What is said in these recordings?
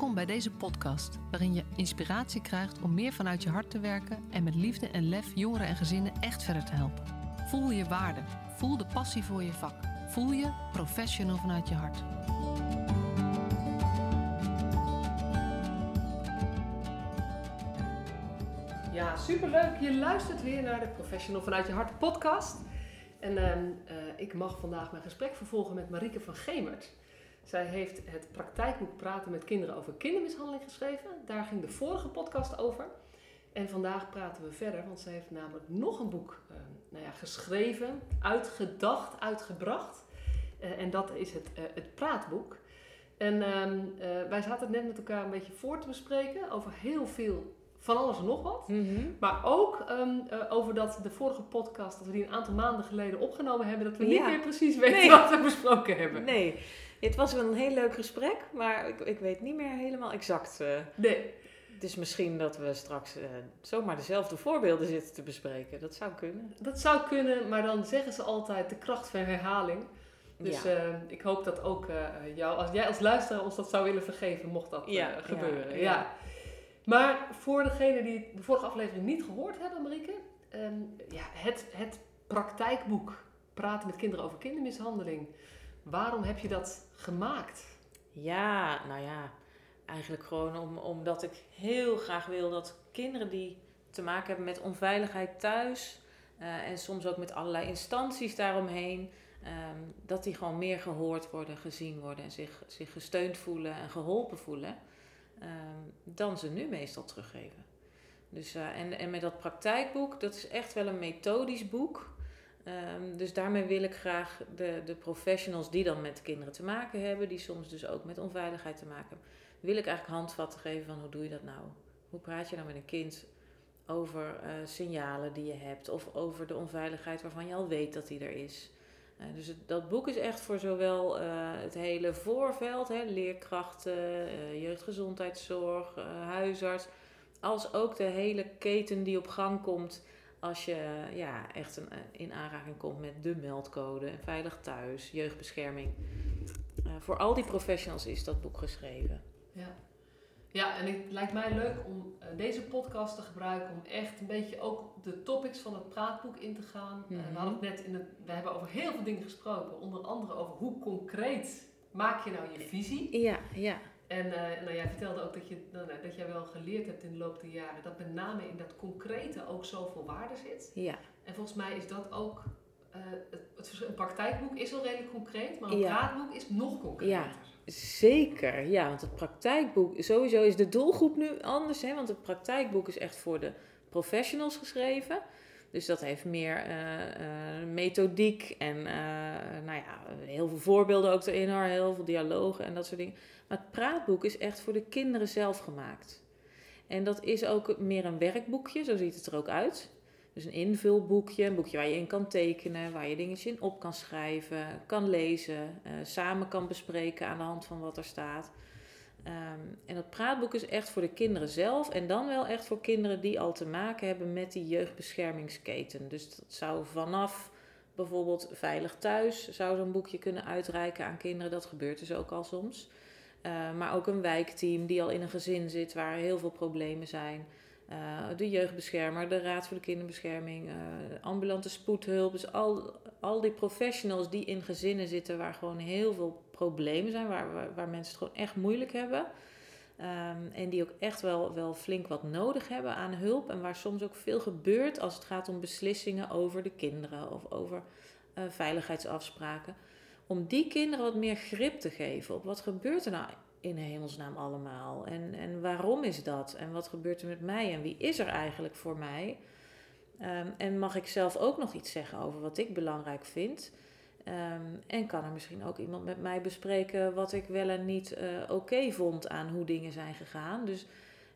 Welkom bij deze podcast, waarin je inspiratie krijgt om meer vanuit je hart te werken en met liefde en lef jongeren en gezinnen echt verder te helpen. Voel je waarde, voel de passie voor je vak, voel je professional vanuit je hart. Ja, superleuk. Je luistert weer naar de Professional vanuit je hart podcast. En ehm, eh, ik mag vandaag mijn gesprek vervolgen met Marieke van Gemert. Zij heeft het praktijkboek Praten met kinderen over kindermishandeling geschreven. Daar ging de vorige podcast over. En vandaag praten we verder, want zij heeft namelijk nog een boek eh, nou ja, geschreven, uitgedacht, uitgebracht. Uh, en dat is het, uh, het praatboek. En ehm, wij zaten het net met elkaar een beetje voor te bespreken over heel veel van alles en nog wat. Mm -hmm. Maar ook um, over dat de vorige podcast, dat we die een aantal maanden geleden opgenomen hebben, dat we ja. niet meer precies weten nee. wat we besproken hebben. Nee, het was wel een heel leuk gesprek, maar ik, ik weet niet meer helemaal exact. Uh, nee. Het is misschien dat we straks uh, zomaar dezelfde voorbeelden zitten te bespreken. Dat zou kunnen. Dat zou kunnen, maar dan zeggen ze altijd de kracht van herhaling. Dus ja. uh, ik hoop dat ook jou, als jij als luisteraar ons dat zou willen vergeven, mocht dat ja, gebeuren. Ja, ja. Maar voor degenen die de vorige aflevering niet gehoord hebben, Marieke, um, ja, het, het praktijkboek Praten met kinderen over kindermishandeling. Waarom heb je dat gemaakt? Ja, nou ja, eigenlijk gewoon om, omdat ik heel graag wil dat kinderen die te maken hebben met onveiligheid thuis uh, en soms ook met allerlei instanties daaromheen, um, dat die gewoon meer gehoord worden, gezien worden en zich, zich gesteund voelen en geholpen voelen, um, dan ze nu meestal teruggeven. Dus, uh, en, en met dat praktijkboek, dat is echt wel een methodisch boek. Um, dus daarmee wil ik graag de, de professionals die dan met kinderen te maken hebben, die soms dus ook met onveiligheid te maken hebben, wil ik eigenlijk handvatten geven van hoe doe je dat nou? Hoe praat je nou met een kind over uh, signalen die je hebt of over de onveiligheid waarvan je al weet dat die er is? Uh, dus dat boek is echt voor zowel uh, het hele voorveld, hè, leerkrachten, jeugdgezondheidszorg, huisarts, als ook de hele keten die op gang komt als je ja, echt een, in aanraking komt met de meldcode, veilig thuis, jeugdbescherming. Uh, voor al die professionals is dat boek geschreven. Ja, ja en het lijkt mij leuk om uh, deze podcast te gebruiken om echt een beetje ook de topics van het praatboek in te gaan. Mm -hmm. uh, we hadden het net in het, we hebben over heel veel dingen gesproken, onder andere over hoe concreet maak je nou je visie. Ja, ja. En uh, nou, jij vertelde ook dat, je, nou, dat jij wel geleerd hebt in de loop der jaren dat met name in dat concrete ook zoveel waarde zit. Ja. En volgens mij is dat ook. Uh, het, het, een praktijkboek is al redelijk concreet, maar een ja. praatboek is nog concreter. Ja, zeker. Ja, want het praktijkboek, sowieso is de doelgroep nu anders. Hè, want het praktijkboek is echt voor de professionals geschreven. Dus dat heeft meer uh, uh, methodiek en uh, nou ja, heel veel voorbeelden ook erin hoor, heel veel dialogen en dat soort dingen. Maar het praatboek is echt voor de kinderen zelf gemaakt. En dat is ook meer een werkboekje, zo ziet het er ook uit. Dus een invulboekje, een boekje waar je in kan tekenen, waar je dingetjes in op kan schrijven, kan lezen, samen kan bespreken aan de hand van wat er staat. Um, en dat praatboek is echt voor de kinderen zelf en dan wel echt voor kinderen die al te maken hebben met die jeugdbeschermingsketen. Dus dat zou vanaf bijvoorbeeld Veilig Thuis zou zo'n boekje kunnen uitreiken aan kinderen. Dat gebeurt dus ook al soms. Uh, maar ook een wijkteam die al in een gezin zit waar heel veel problemen zijn. Uh, de jeugdbeschermer, de Raad voor de Kinderbescherming, uh, ambulante spoedhulp. Dus al, al die professionals die in gezinnen zitten waar gewoon heel veel problemen zijn, waar, waar, mensen het gewoon echt moeilijk hebben. Um, en die ook echt wel, wel flink wat nodig hebben aan hulp. En waar soms ook veel gebeurt als het gaat om beslissingen over de kinderen of over veiligheidsafspraken. Om die kinderen wat meer grip te geven op wat gebeurt er nou in hemelsnaam allemaal? En, en waarom is dat? En wat gebeurt er met mij? En wie is er eigenlijk voor mij? Um, en mag ik zelf ook nog iets zeggen over wat ik belangrijk vind? Um, en kan er misschien ook iemand met mij bespreken wat ik wel en niet uh, oké vond aan hoe dingen zijn gegaan. Dus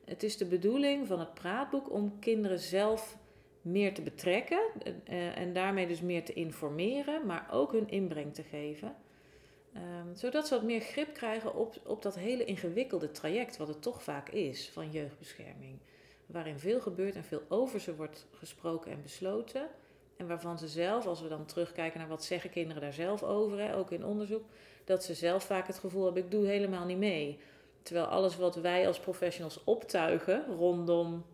het is de bedoeling van het praatboek om kinderen zelf meer te betrekken uh, en daarmee dus meer te informeren, maar ook hun inbreng te geven. Um, zodat ze wat meer grip krijgen op, op dat hele ingewikkelde traject, wat het toch vaak is van jeugdbescherming. Waarin veel gebeurt en veel over ze wordt gesproken en besloten. En waarvan ze zelf, als we dan terugkijken naar wat zeggen kinderen daar zelf over, hè, ook in onderzoek, dat ze zelf vaak het gevoel hebben, ik doe helemaal niet mee. terwijl alles wat wij als professionals optuigen rondom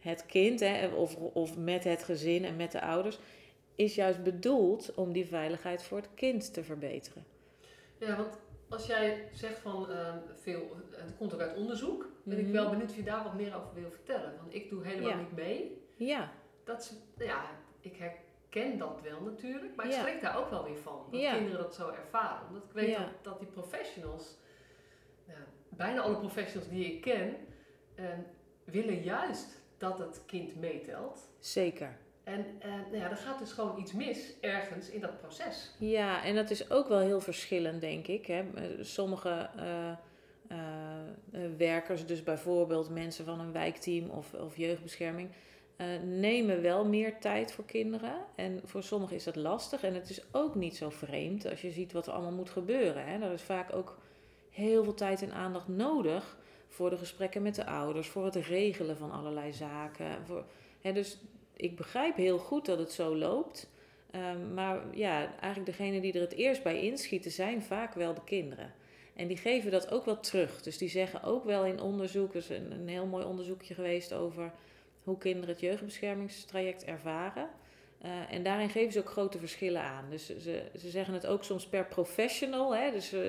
het kind, hè, of, of met het gezin en met de ouders, is juist bedoeld om die veiligheid voor het kind te verbeteren. Ja, want als jij zegt van uh, veel, het komt ook uit onderzoek, ben ik Mhm. wel benieuwd of je daar wat meer over wil vertellen. Want ik doe helemaal Ja. niet mee. Ja, Dat is, ja, ik herken dat wel natuurlijk, maar ik Ja. schrik daar ook wel weer van. Dat Ja. kinderen dat zo ervaren. Omdat ik weet dat, dat die professionals, bijna alle professionals die ik ken, eh, willen juist dat het kind meetelt. zeker. En eh, nou ja, er gaat dus gewoon iets mis ergens in dat proces. Ja, en dat is ook wel heel verschillend, denk ik. Hè. Eh, Sommige eh, werkers, dus bijvoorbeeld mensen van een wijkteam of, of jeugdbescherming, nemen wel meer tijd voor kinderen. En voor sommigen is dat lastig. En het is ook niet zo vreemd als je ziet wat er allemaal moet gebeuren. Hè. Er is vaak ook heel veel tijd en aandacht nodig voor de gesprekken met de ouders, voor het regelen van allerlei zaken. Voor, hè, dus ik begrijp heel goed dat het zo loopt. Ehm, maar ja, eigenlijk degene die er het eerst bij inschieten zijn vaak wel de kinderen. En die geven dat ook wel terug. Dus die zeggen ook wel in onderzoek, er is een, een heel mooi onderzoekje geweest over hoe kinderen het jeugdbeschermingstraject ervaren. Eh, en daarin geven ze ook grote verschillen aan. Dus ze, ze zeggen het ook soms per professional. Hè? Dus eh,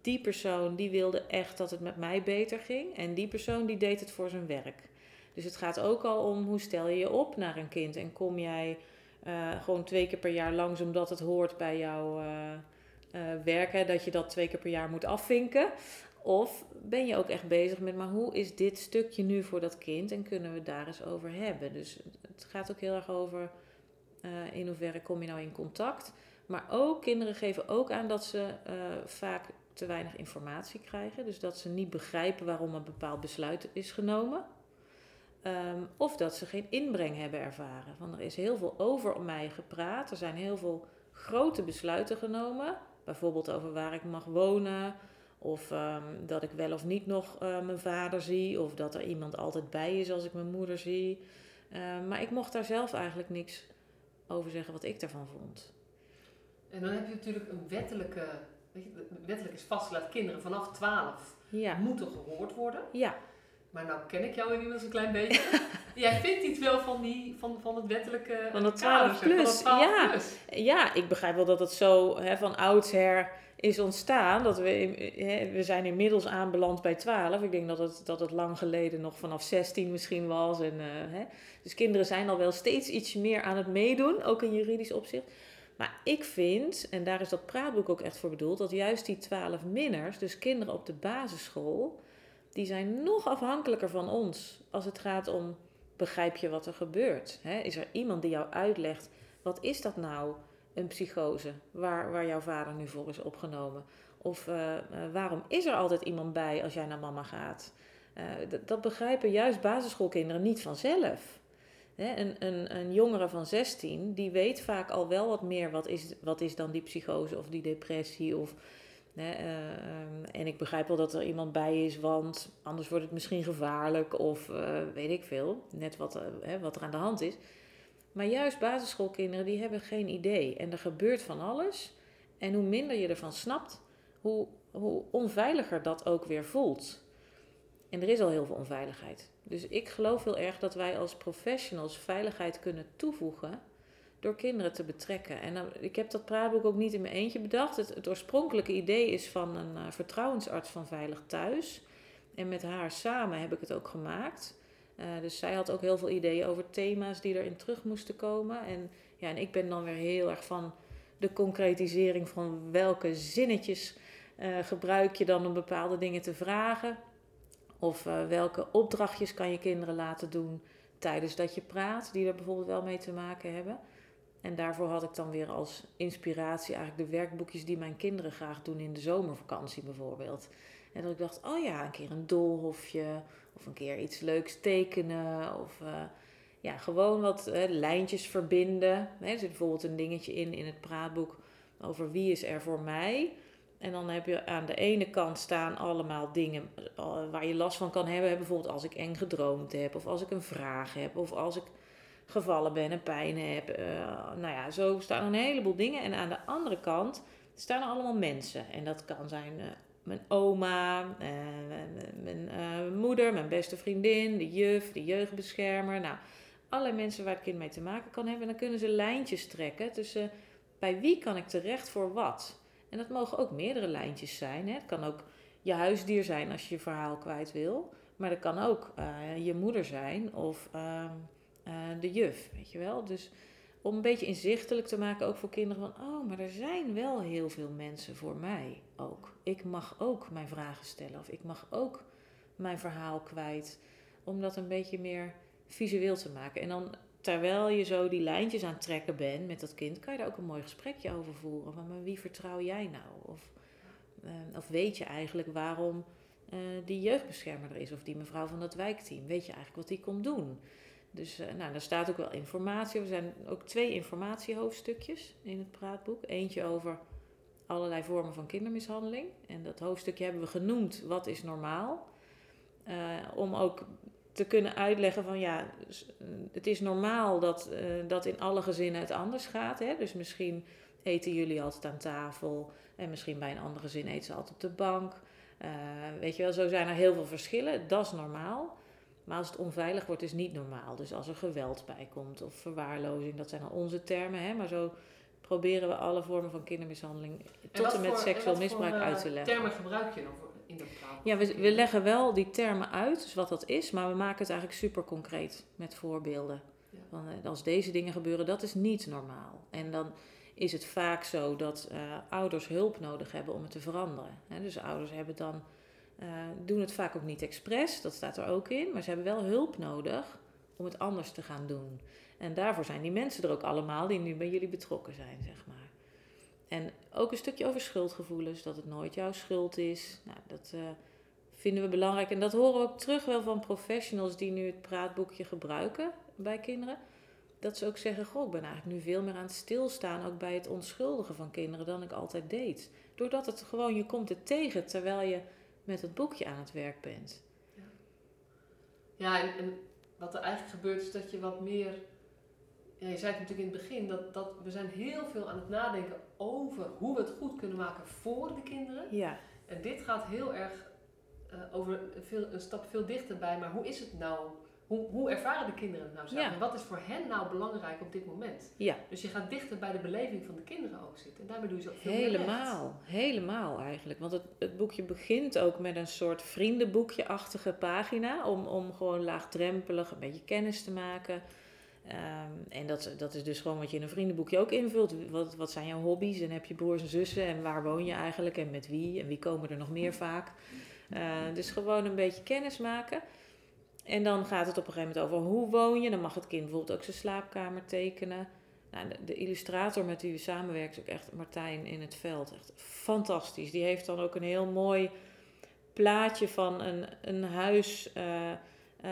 die persoon die wilde echt dat het met mij beter ging. En die persoon die deed het voor zijn werk. Dus het gaat ook al om hoe stel je je op naar een kind. En kom jij eh, gewoon twee keer per jaar langs omdat het hoort bij jouw eh, eh, werk. Hè? Dat je dat twee keer per jaar moet afvinken. Of ben je ook echt bezig met, maar hoe is dit stukje nu voor dat kind? En kunnen we daar eens over hebben? Dus het gaat ook heel erg over in hoeverre kom je nou in contact. Maar ook, kinderen geven ook aan dat ze vaak te weinig informatie krijgen. Dus dat ze niet begrijpen waarom een bepaald besluit is genomen. Ehm, of dat ze geen inbreng hebben ervaren. Want er is heel veel over mij gepraat. Er zijn heel veel grote besluiten genomen. Bijvoorbeeld over waar ik mag wonen. Of ehm, dat ik wel of niet nog eh, mijn vader zie. Of dat er iemand altijd bij is als ik mijn moeder zie. Ehm, maar ik mocht daar zelf eigenlijk niks over zeggen wat ik daarvan vond. En dan heb je natuurlijk een wettelijke, wettelijk is vastgelegd, kinderen vanaf 12 Ja, moeten gehoord worden. ja, Maar nou ken ik jou inmiddels een klein beetje. Jij vindt iets wel van, die, van, van het wettelijke Van kader, 12 zeg, van dat plus, 12 ja. plus. ja, ik begrijp wel dat het zo hè, van oudsher is ontstaan. Dat we, hè, we zijn inmiddels aanbeland bij 12. Ik denk dat het, dat het lang geleden nog vanaf 16 misschien was. En, eh, hè. Dus kinderen zijn al wel steeds iets meer aan het meedoen, ook in juridisch opzicht. Maar ik vind, en daar is dat praatboek ook echt voor bedoeld, dat juist die 12 minners, dus kinderen op de basisschool, die zijn nog afhankelijker van ons als het gaat om begrijp je wat er gebeurt. Is er iemand die jou uitlegt, wat is dat nou, een psychose, waar, waar jouw vader nu voor is opgenomen? Of eh, eh, waarom is er altijd iemand bij als jij naar mama gaat? Eh, dat begrijpen juist basisschoolkinderen niet vanzelf. Een, een, een jongere van 16, die weet vaak al wel wat meer wat is, wat is dan die psychose of die depressie. Of, hè, eh, ehm, en ik begrijp wel dat er iemand bij is, want anders wordt het misschien gevaarlijk of eh, weet ik veel. Net wat, eh, hè, wat er aan de hand is. Maar juist basisschoolkinderen, die hebben geen idee. En er gebeurt van alles. En hoe minder je ervan snapt, hoe, hoe onveiliger dat ook weer voelt. En er is al heel veel onveiligheid. Dus ik geloof heel erg dat wij als professionals veiligheid kunnen toevoegen door kinderen te betrekken. En dan, ik heb dat praatboek ook niet in mijn eentje bedacht. Het, oorspronkelijke idee is van een eh, vertrouwensarts van Veilig Thuis. En met haar samen heb ik het ook gemaakt. Eh, dus zij had ook heel veel ideeën over thema's die erin terug moesten komen. En, ja, en ik ben dan weer heel erg van de concretisering van welke zinnetjes eh, gebruik je dan om bepaalde dingen te vragen. Of eh, welke opdrachtjes kan je kinderen laten doen tijdens dat je praat, die er bijvoorbeeld wel mee te maken hebben. En daarvoor had ik dan weer als inspiratie eigenlijk de werkboekjes die mijn kinderen graag doen in de zomervakantie bijvoorbeeld. En dat ik dacht, oh ja, een keer een doolhofje of een keer iets leuks tekenen of eh, ja, gewoon wat eh, lijntjes verbinden. Er zit bijvoorbeeld een dingetje in in het praatboek over wie is er voor mij. En dan heb je aan de ene kant staan allemaal dingen eh, waar je last van kan hebben. Bijvoorbeeld als ik eng gedroomd heb, of als ik een vraag heb, of als ik gevallen ben en pijn heb. Eh, nou ja, zo staan een heleboel dingen. En aan de andere kant staan er allemaal mensen. En dat kan zijn eh, mijn oma, mijn moeder, mijn beste vriendin, de juf, de jeugdbeschermer. Nou, allerlei mensen waar het kind mee te maken kan hebben. En dan kunnen ze lijntjes trekken tussen bij wie kan ik terecht voor wat. En dat mogen ook meerdere lijntjes zijn. Hè. Het kan ook je huisdier zijn als je je verhaal kwijt wil. Maar dat kan ook uh, je moeder zijn of uh, uh, de juf, weet je wel. Dus om een beetje inzichtelijk te maken, ook voor kinderen, van oh, maar er zijn wel heel veel mensen voor mij ook. Ik mag ook mijn vragen stellen of ik mag ook mijn verhaal kwijt. Om dat een beetje meer visueel te maken. En dan terwijl je zo die lijntjes aan het trekken bent met dat kind, kan je daar ook een mooi gesprekje over voeren. Van maar wie vertrouw jij nou? Of, uh, of weet je eigenlijk waarom uh, die jeugdbeschermer er is? Of die mevrouw van dat wijkteam? Weet je eigenlijk wat die komt doen? Dus uh, nou, daar staat ook wel informatie. Er zijn ook twee informatiehoofdstukjes in het praatboek. Eentje over allerlei vormen van kindermishandeling. En dat hoofdstukje hebben we genoemd Wat is normaal? om ook te kunnen uitleggen van ja, het is normaal dat, uh, dat in alle gezinnen het anders gaat. Hè? Dus misschien eten jullie altijd aan tafel en misschien bij een andere gezin eten ze altijd op de bank. Uh, weet je wel, zo zijn er heel veel verschillen. Dat is normaal. Maar als het onveilig wordt, is niet normaal. Dus als er geweld bij komt of verwaarlozing, dat zijn al onze termen. Hè? Maar zo proberen we alle vormen van kindermishandeling tot en, met seksueel misbruik voor, uit te leggen. termen gebruik je dan in de Ja, we, we leggen wel die termen uit, dus wat dat is, maar we maken het eigenlijk super concreet met voorbeelden. Ja. Want als deze dingen gebeuren, dat is niet normaal. En dan is het vaak zo dat uh, ouders hulp nodig hebben om het te veranderen. He, dus ouders hebben dan, uh, doen het vaak ook niet expres, dat staat er ook in, maar ze hebben wel hulp nodig om het anders te gaan doen. En daarvoor zijn die mensen er ook allemaal die nu bij jullie betrokken zijn, zeg maar. En ook een stukje over schuldgevoelens, dat het nooit jouw schuld is. Nou, dat uh, vinden we belangrijk. En dat horen we ook terug wel van professionals die nu het praatboekje gebruiken bij kinderen. Dat ze ook zeggen, goh, ik ben eigenlijk nu veel meer aan het stilstaan, ook bij het onschuldigen van kinderen, dan ik altijd deed. Doordat het gewoon, je komt het tegen terwijl je met het boekje aan het werk bent. Ja, ja en wat er eigenlijk gebeurt is dat je wat meer ja, je zei het natuurlijk in het begin, dat, dat we zijn heel veel aan het nadenken over hoe we het goed kunnen maken voor de kinderen. Ja. En dit gaat heel erg uh, over veel, een stap veel dichterbij, maar hoe is het nou? Hoe, hoe ervaren de kinderen het nou zelf? Ja. En wat is voor hen nou belangrijk op dit moment? Ja. Dus je gaat dichter bij de beleving van de kinderen ook zitten. En daarmee doe je ze ook veel Helemaal, helemaal eigenlijk. Want het, het boekje begint ook met een soort vriendenboekje-achtige pagina. Om, om gewoon laagdrempelig een beetje kennis te maken. Um, en dat, dat is dus gewoon wat je in een vriendenboekje ook invult. Wat, wat zijn jouw hobby's? En heb je broers en zussen? En waar woon je eigenlijk? En met wie? En wie komen er nog meer vaak? Uh, dus gewoon een beetje kennis maken. En dan gaat het op een gegeven moment over hoe woon je. Dan mag het kind bijvoorbeeld ook zijn slaapkamer tekenen. Nou, de, illustrator met wie we samenwerken is ook echt Martijn in het veld. Echt fantastisch. Die heeft dan ook een heel mooi plaatje van een, een huis... Uh, uh,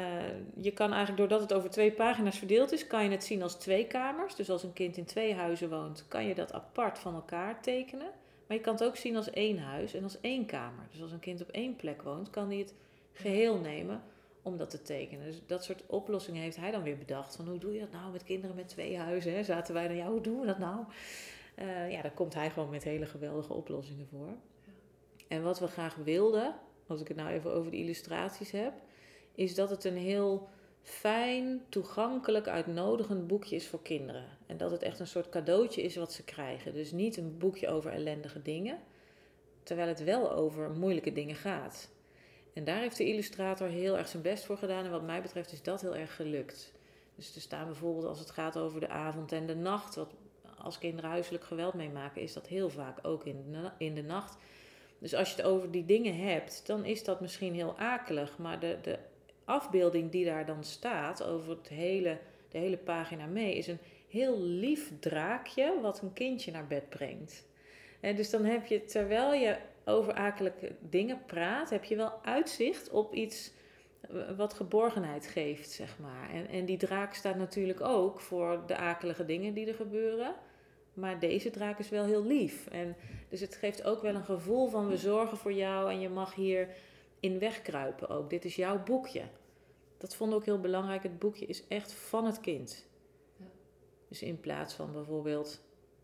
je kan eigenlijk, doordat het over twee pagina's verdeeld is, kan je het zien als twee kamers. Dus als een kind in twee huizen woont, kan je dat apart van elkaar tekenen. Maar je kan het ook zien als één huis en als één kamer. Dus als een kind op één plek woont, kan hij het geheel nemen om dat te tekenen. Dus dat soort oplossingen heeft hij dan weer bedacht. Van hoe doe je dat nou met kinderen met twee huizen? Hè? Zaten wij dan, ja, hoe doen we dat nou? Uh, ja, daar komt hij gewoon met hele geweldige oplossingen voor. En wat we graag wilden, als ik het nou even over de illustraties heb, is dat het een heel fijn, toegankelijk, uitnodigend boekje is voor kinderen. En dat het echt een soort cadeautje is wat ze krijgen. Dus niet een boekje over ellendige dingen, terwijl het wel over moeilijke dingen gaat. En daar heeft de illustrator heel erg zijn best voor gedaan. En wat mij betreft is dat heel erg gelukt. Dus er staan bijvoorbeeld als het gaat over de avond en de nacht. Wat als kinderen huiselijk geweld meemaken, is dat heel vaak ook in de, in de nacht. Dus als je het over die dingen hebt, dan is dat misschien heel akelig. Maar de, de afbeelding die daar dan staat over het hele, de hele pagina mee, is een heel lief draakje wat een kindje naar bed brengt. En dus dan heb je, terwijl je over akelige dingen praat, heb je wel uitzicht op iets wat geborgenheid geeft, zeg maar. En, en die draak staat natuurlijk ook voor de akelige dingen die er gebeuren. Maar deze draak is wel heel lief. En dus het geeft ook wel een gevoel van we zorgen voor jou en je mag hier in wegkruipen ook. Dit is jouw boekje. Dat vond ik ook heel belangrijk. Het boekje is echt van het kind. Ja. Dus in plaats van bijvoorbeeld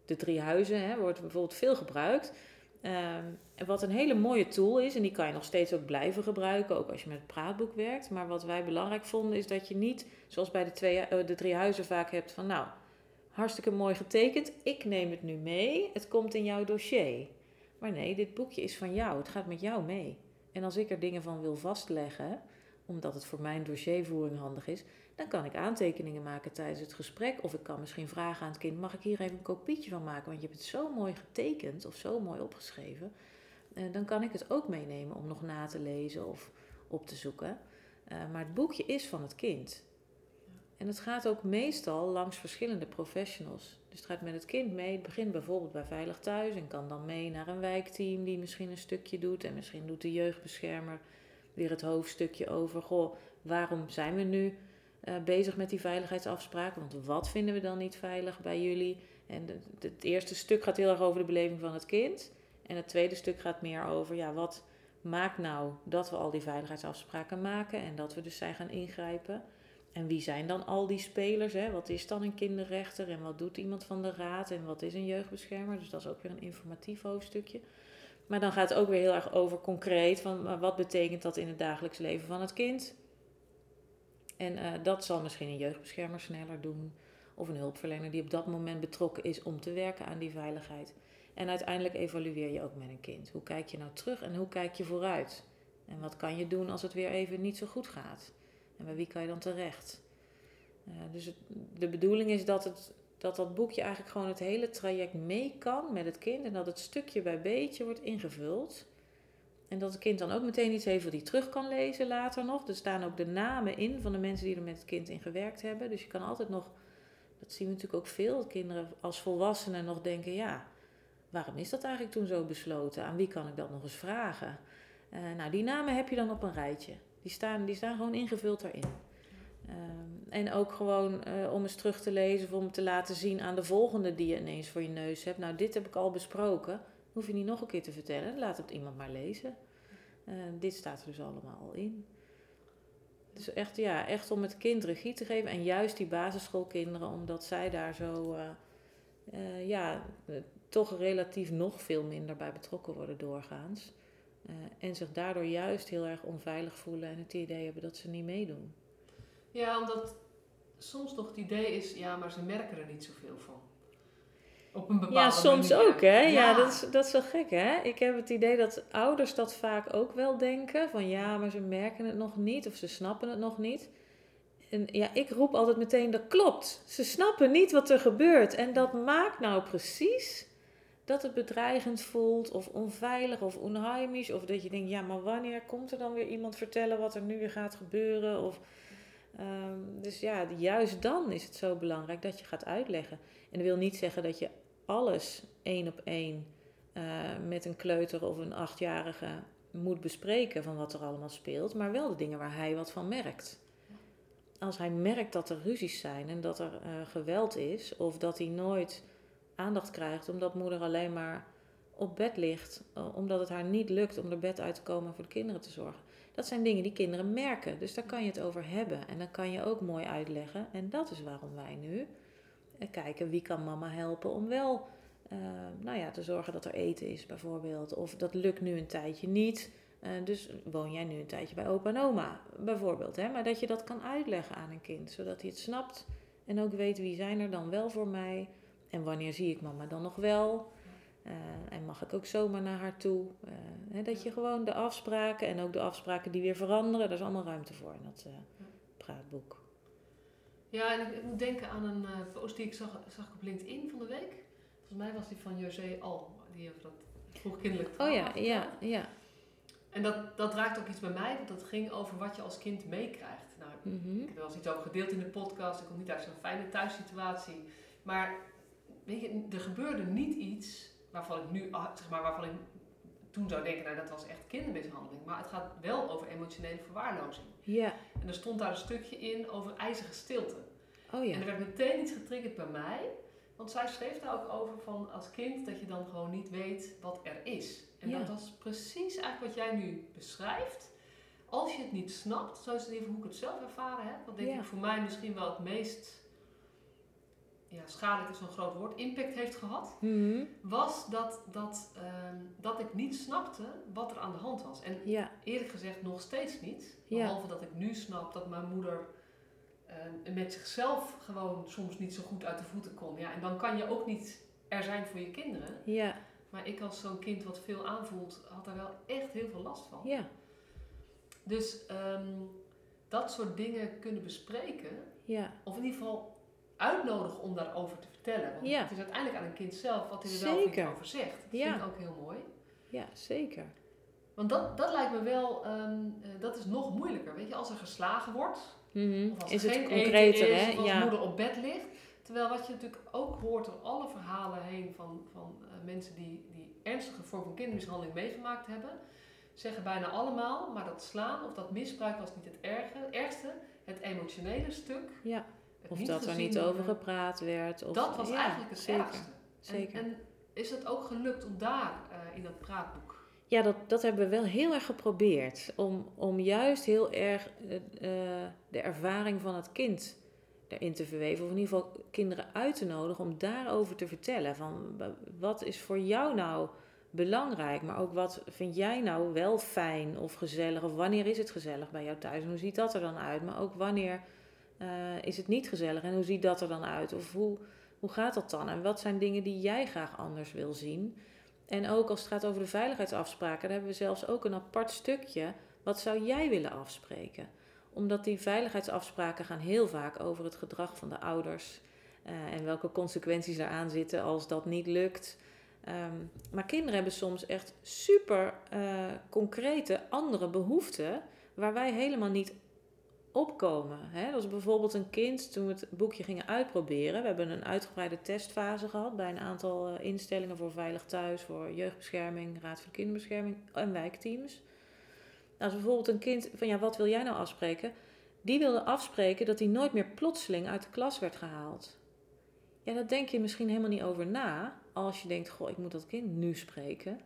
de drie huizen, hè, wordt bijvoorbeeld veel gebruikt. Ehm, en wat een hele mooie tool is, en die kan je nog steeds ook blijven gebruiken, ook als je met het praatboek werkt. Maar wat wij belangrijk vonden, is dat je niet, zoals bij de, twee, eh, de drie huizen vaak hebt, van nou, hartstikke mooi getekend, ik neem het nu mee, het komt in jouw dossier. Maar nee, dit boekje is van jou, het gaat met jou mee. En als ik er dingen van wil vastleggen, omdat het voor mijn dossiervoering handig is, dan kan ik aantekeningen maken tijdens het gesprek. Of ik kan misschien vragen aan het kind: mag ik hier even een kopietje van maken? Want je hebt het zo mooi getekend of zo mooi opgeschreven. Uh, dan kan ik het ook meenemen om nog na te lezen of op te zoeken. Uh, maar het boekje is van het kind. En het gaat ook meestal langs verschillende professionals. Dus het gaat met het kind mee. Het begint bijvoorbeeld bij Veilig Thuis en kan dan mee naar een wijkteam die misschien een stukje doet. En misschien doet de jeugdbeschermer weer het hoofdstukje over. Goh, waarom zijn we nu uh, bezig met die veiligheidsafspraken? Want wat vinden we dan niet veilig bij jullie? En het eerste stuk gaat heel erg over de beleving van het kind. En het tweede stuk gaat meer over, ja, wat maakt nou dat we al die veiligheidsafspraken maken en dat we dus zijn gaan ingrijpen? En wie zijn dan al die spelers? Hè? Wat is dan een kinderrechter en wat doet iemand van de raad en wat is een jeugdbeschermer? Dus dat is ook weer een informatief hoofdstukje. Maar dan gaat het ook weer heel erg over concreet van wat betekent dat in het dagelijks leven van het kind? En uh, dat zal misschien een jeugdbeschermer sneller doen of een hulpverlener die op dat moment betrokken is om te werken aan die veiligheid. En uiteindelijk evalueer je ook met een kind. Hoe kijk je nou terug en hoe kijk je vooruit? En wat kan je doen als het weer even niet zo goed gaat? En bij wie kan je dan terecht? Uh, dus de bedoeling is dat, het, dat dat boekje eigenlijk gewoon het hele traject mee kan met het kind. En dat het stukje bij beetje wordt ingevuld. En dat het kind dan ook meteen iets heeft wat hij terug kan lezen later nog. Er staan ook de namen in van de mensen die er met het kind in gewerkt hebben. Dus je kan altijd nog, dat zien we natuurlijk ook veel, kinderen als volwassenen nog denken, ja, waarom is dat eigenlijk toen zo besloten? Aan wie kan ik dat nog eens vragen? Uh, nou, die namen heb je dan op een rijtje. Die staan, die staan gewoon ingevuld daarin. Um, en ook gewoon uh, om eens terug te lezen of om te laten zien aan de volgende die je ineens voor je neus hebt. Nou, dit heb ik al besproken. Hoef je niet nog een keer te vertellen. Laat het iemand maar lezen. Uh, dit staat er dus allemaal al in. Dus echt, ja, echt om het kind regie te geven. En juist die basisschoolkinderen, omdat zij daar zo, uh, uh, ja, toch relatief nog veel minder bij betrokken worden doorgaans. en zich daardoor juist heel erg onveilig voelen en het idee hebben dat ze niet meedoen. Ja, omdat soms nog het idee is, ja, maar ze merken er niet zoveel van. Op een bepaalde ja, soms manier. ook, hè? Ja, Ja. dat, is, dat is wel gek, hè? Ik heb het idee dat ouders dat vaak ook wel denken. Van ja, maar ze merken het nog niet of ze snappen het nog niet. En ja, ik roep altijd meteen, dat klopt. Ze snappen niet wat er gebeurt. En dat maakt nou precies dat het bedreigend voelt of onveilig of onheimisch. Of dat je denkt, ja, maar wanneer komt er dan weer iemand vertellen wat er nu weer gaat gebeuren? Of... Ehm, dus ja, juist dan is het zo belangrijk dat je gaat uitleggen. En dat wil niet zeggen dat je alles één op één uh, met een kleuter of een achtjarige moet bespreken van wat er allemaal speelt, maar wel de dingen waar hij wat van merkt. Als hij merkt dat er ruzies zijn en dat er uh, geweld is, of dat hij nooit aandacht krijgt omdat moeder alleen maar op bed ligt, uh, omdat het haar niet lukt om er bed uit te komen en voor de kinderen te zorgen. Dat zijn dingen die kinderen merken, dus daar kan je het over hebben en dan kan je ook mooi uitleggen. En dat is waarom wij nu kijken wie kan mama helpen om wel uh, nou ja, te zorgen dat er eten is bijvoorbeeld. Of dat lukt nu een tijdje niet. Uh, dus woon jij nu een tijdje bij opa en oma bijvoorbeeld. Hè? Maar dat je dat kan uitleggen aan een kind. Zodat hij het snapt en ook weet wie zijn er dan wel voor mij. En wanneer zie ik mama dan nog wel. Uh, en mag ik ook zomaar naar haar toe. Hè? Dat je gewoon de afspraken en ook de afspraken die weer veranderen. Daar is allemaal ruimte voor in dat praatboek. Ja, en ik, ik, moet denken aan een post die ik zag, zag op LinkedIn van de week. Volgens mij was die van José Al, die over dat vroegkindelijk Oh ja, ja, ja. En dat, dat raakt ook iets bij mij, want dat ging over wat je als kind meekrijgt. Nou, mm -hmm. ik heb er wel eens iets over gedeeld in de podcast. Ik kom niet uit zo'n fijne thuissituatie. Maar weet je, er gebeurde niet iets waarvan ik nu, zeg maar, waarvan ik toen zou denken, nou dat was echt kindermishandeling. Maar het gaat wel over emotionele verwaarlozing. Ja. En er stond daar een stukje in over ijzige stilte. Oh ja. En er werd meteen iets getriggerd bij mij. Want zij schreef daar ook over van als kind dat je dan gewoon niet weet wat er is. En Ja. dat was precies eigenlijk wat jij nu beschrijft. Als je het niet snapt, zo is het even hoe ik het zelf ervaren heb. Dat denk Ja. ik voor mij misschien wel het meest ja, schadelijk is zo'n groot woord, impact heeft gehad, Mhm. was dat, dat, ehm, dat ik niet snapte wat er aan de hand was. En Ja, eerlijk gezegd nog steeds niet. Ja. Behalve dat ik nu snap dat mijn moeder eh, met zichzelf gewoon soms niet zo goed uit de voeten kon. Ja, en dan kan je ook niet er zijn voor je kinderen. ja, Maar ik als zo'n kind wat veel aanvoelt, had daar wel echt heel veel last van. ja, Dus ehm, dat soort dingen kunnen bespreken, ja. of in ieder geval uitnodigen om daarover te vertellen. Want Ja. het is uiteindelijk aan een kind zelf wat hij er wel niet over zegt. Dat Ja. vind ik ook heel mooi. Ja, zeker. Want dat, dat lijkt me wel, ehm, eh, dat is nog moeilijker. Weet je, als er geslagen wordt, Mhm. of als Is er het geen concreter, eten is, hè? of als Ja. moeder op bed ligt. Terwijl wat je natuurlijk ook hoort door alle verhalen heen van, van eh, mensen die, die ernstige vorm van kindermishandeling meegemaakt hebben, zeggen bijna allemaal, maar dat slaan of dat misbruik was niet het erge, het ergste. Het emotionele stuk. Ja. Of niet dat er niet over worden, gepraat werd. Of, Dat was ja, eigenlijk het zeker. ergste. Zeker. En, en is het ook gelukt om daar eh, in dat praatboek. Ja, dat, dat hebben we wel heel erg geprobeerd. Om, om juist heel erg eh, eh, de ervaring van het kind erin te verweven. Of in ieder geval kinderen uit te nodigen om daarover te vertellen. Van wa- wat is voor jou nou belangrijk? Maar ook wat vind jij nou wel fijn of gezellig? Of wanneer is het gezellig bij jou thuis? En hoe ziet dat er dan uit? Maar ook wanneer eh, is het niet gezellig? En hoe ziet dat er dan uit? Of hoe, hoe gaat dat dan? En wat zijn dingen die jij graag anders wil zien? En ook als het gaat over de veiligheidsafspraken, daar hebben we zelfs ook een apart stukje. Wat zou jij willen afspreken? Omdat die veiligheidsafspraken gaan heel vaak over het gedrag van de ouders. eh, en welke consequenties daaraan zitten als dat niet lukt. Ehm, maar kinderen hebben soms echt super eh, concrete andere behoeften waar wij helemaal niet opkomen. Hè? Dat is bijvoorbeeld een kind, toen we het boekje gingen uitproberen. We hebben een uitgebreide testfase gehad bij een aantal eh, instellingen voor Veilig Thuis, voor jeugdbescherming, Raad voor de Kinderbescherming en wijkteams. Nou, is bijvoorbeeld een kind van ja, wat wil jij nou afspreken? Die wilde afspreken dat hij nooit meer plotseling uit de klas werd gehaald. Ja, daar denk je misschien helemaal niet over na. Als je denkt, goh, ik moet dat kind nu spreken.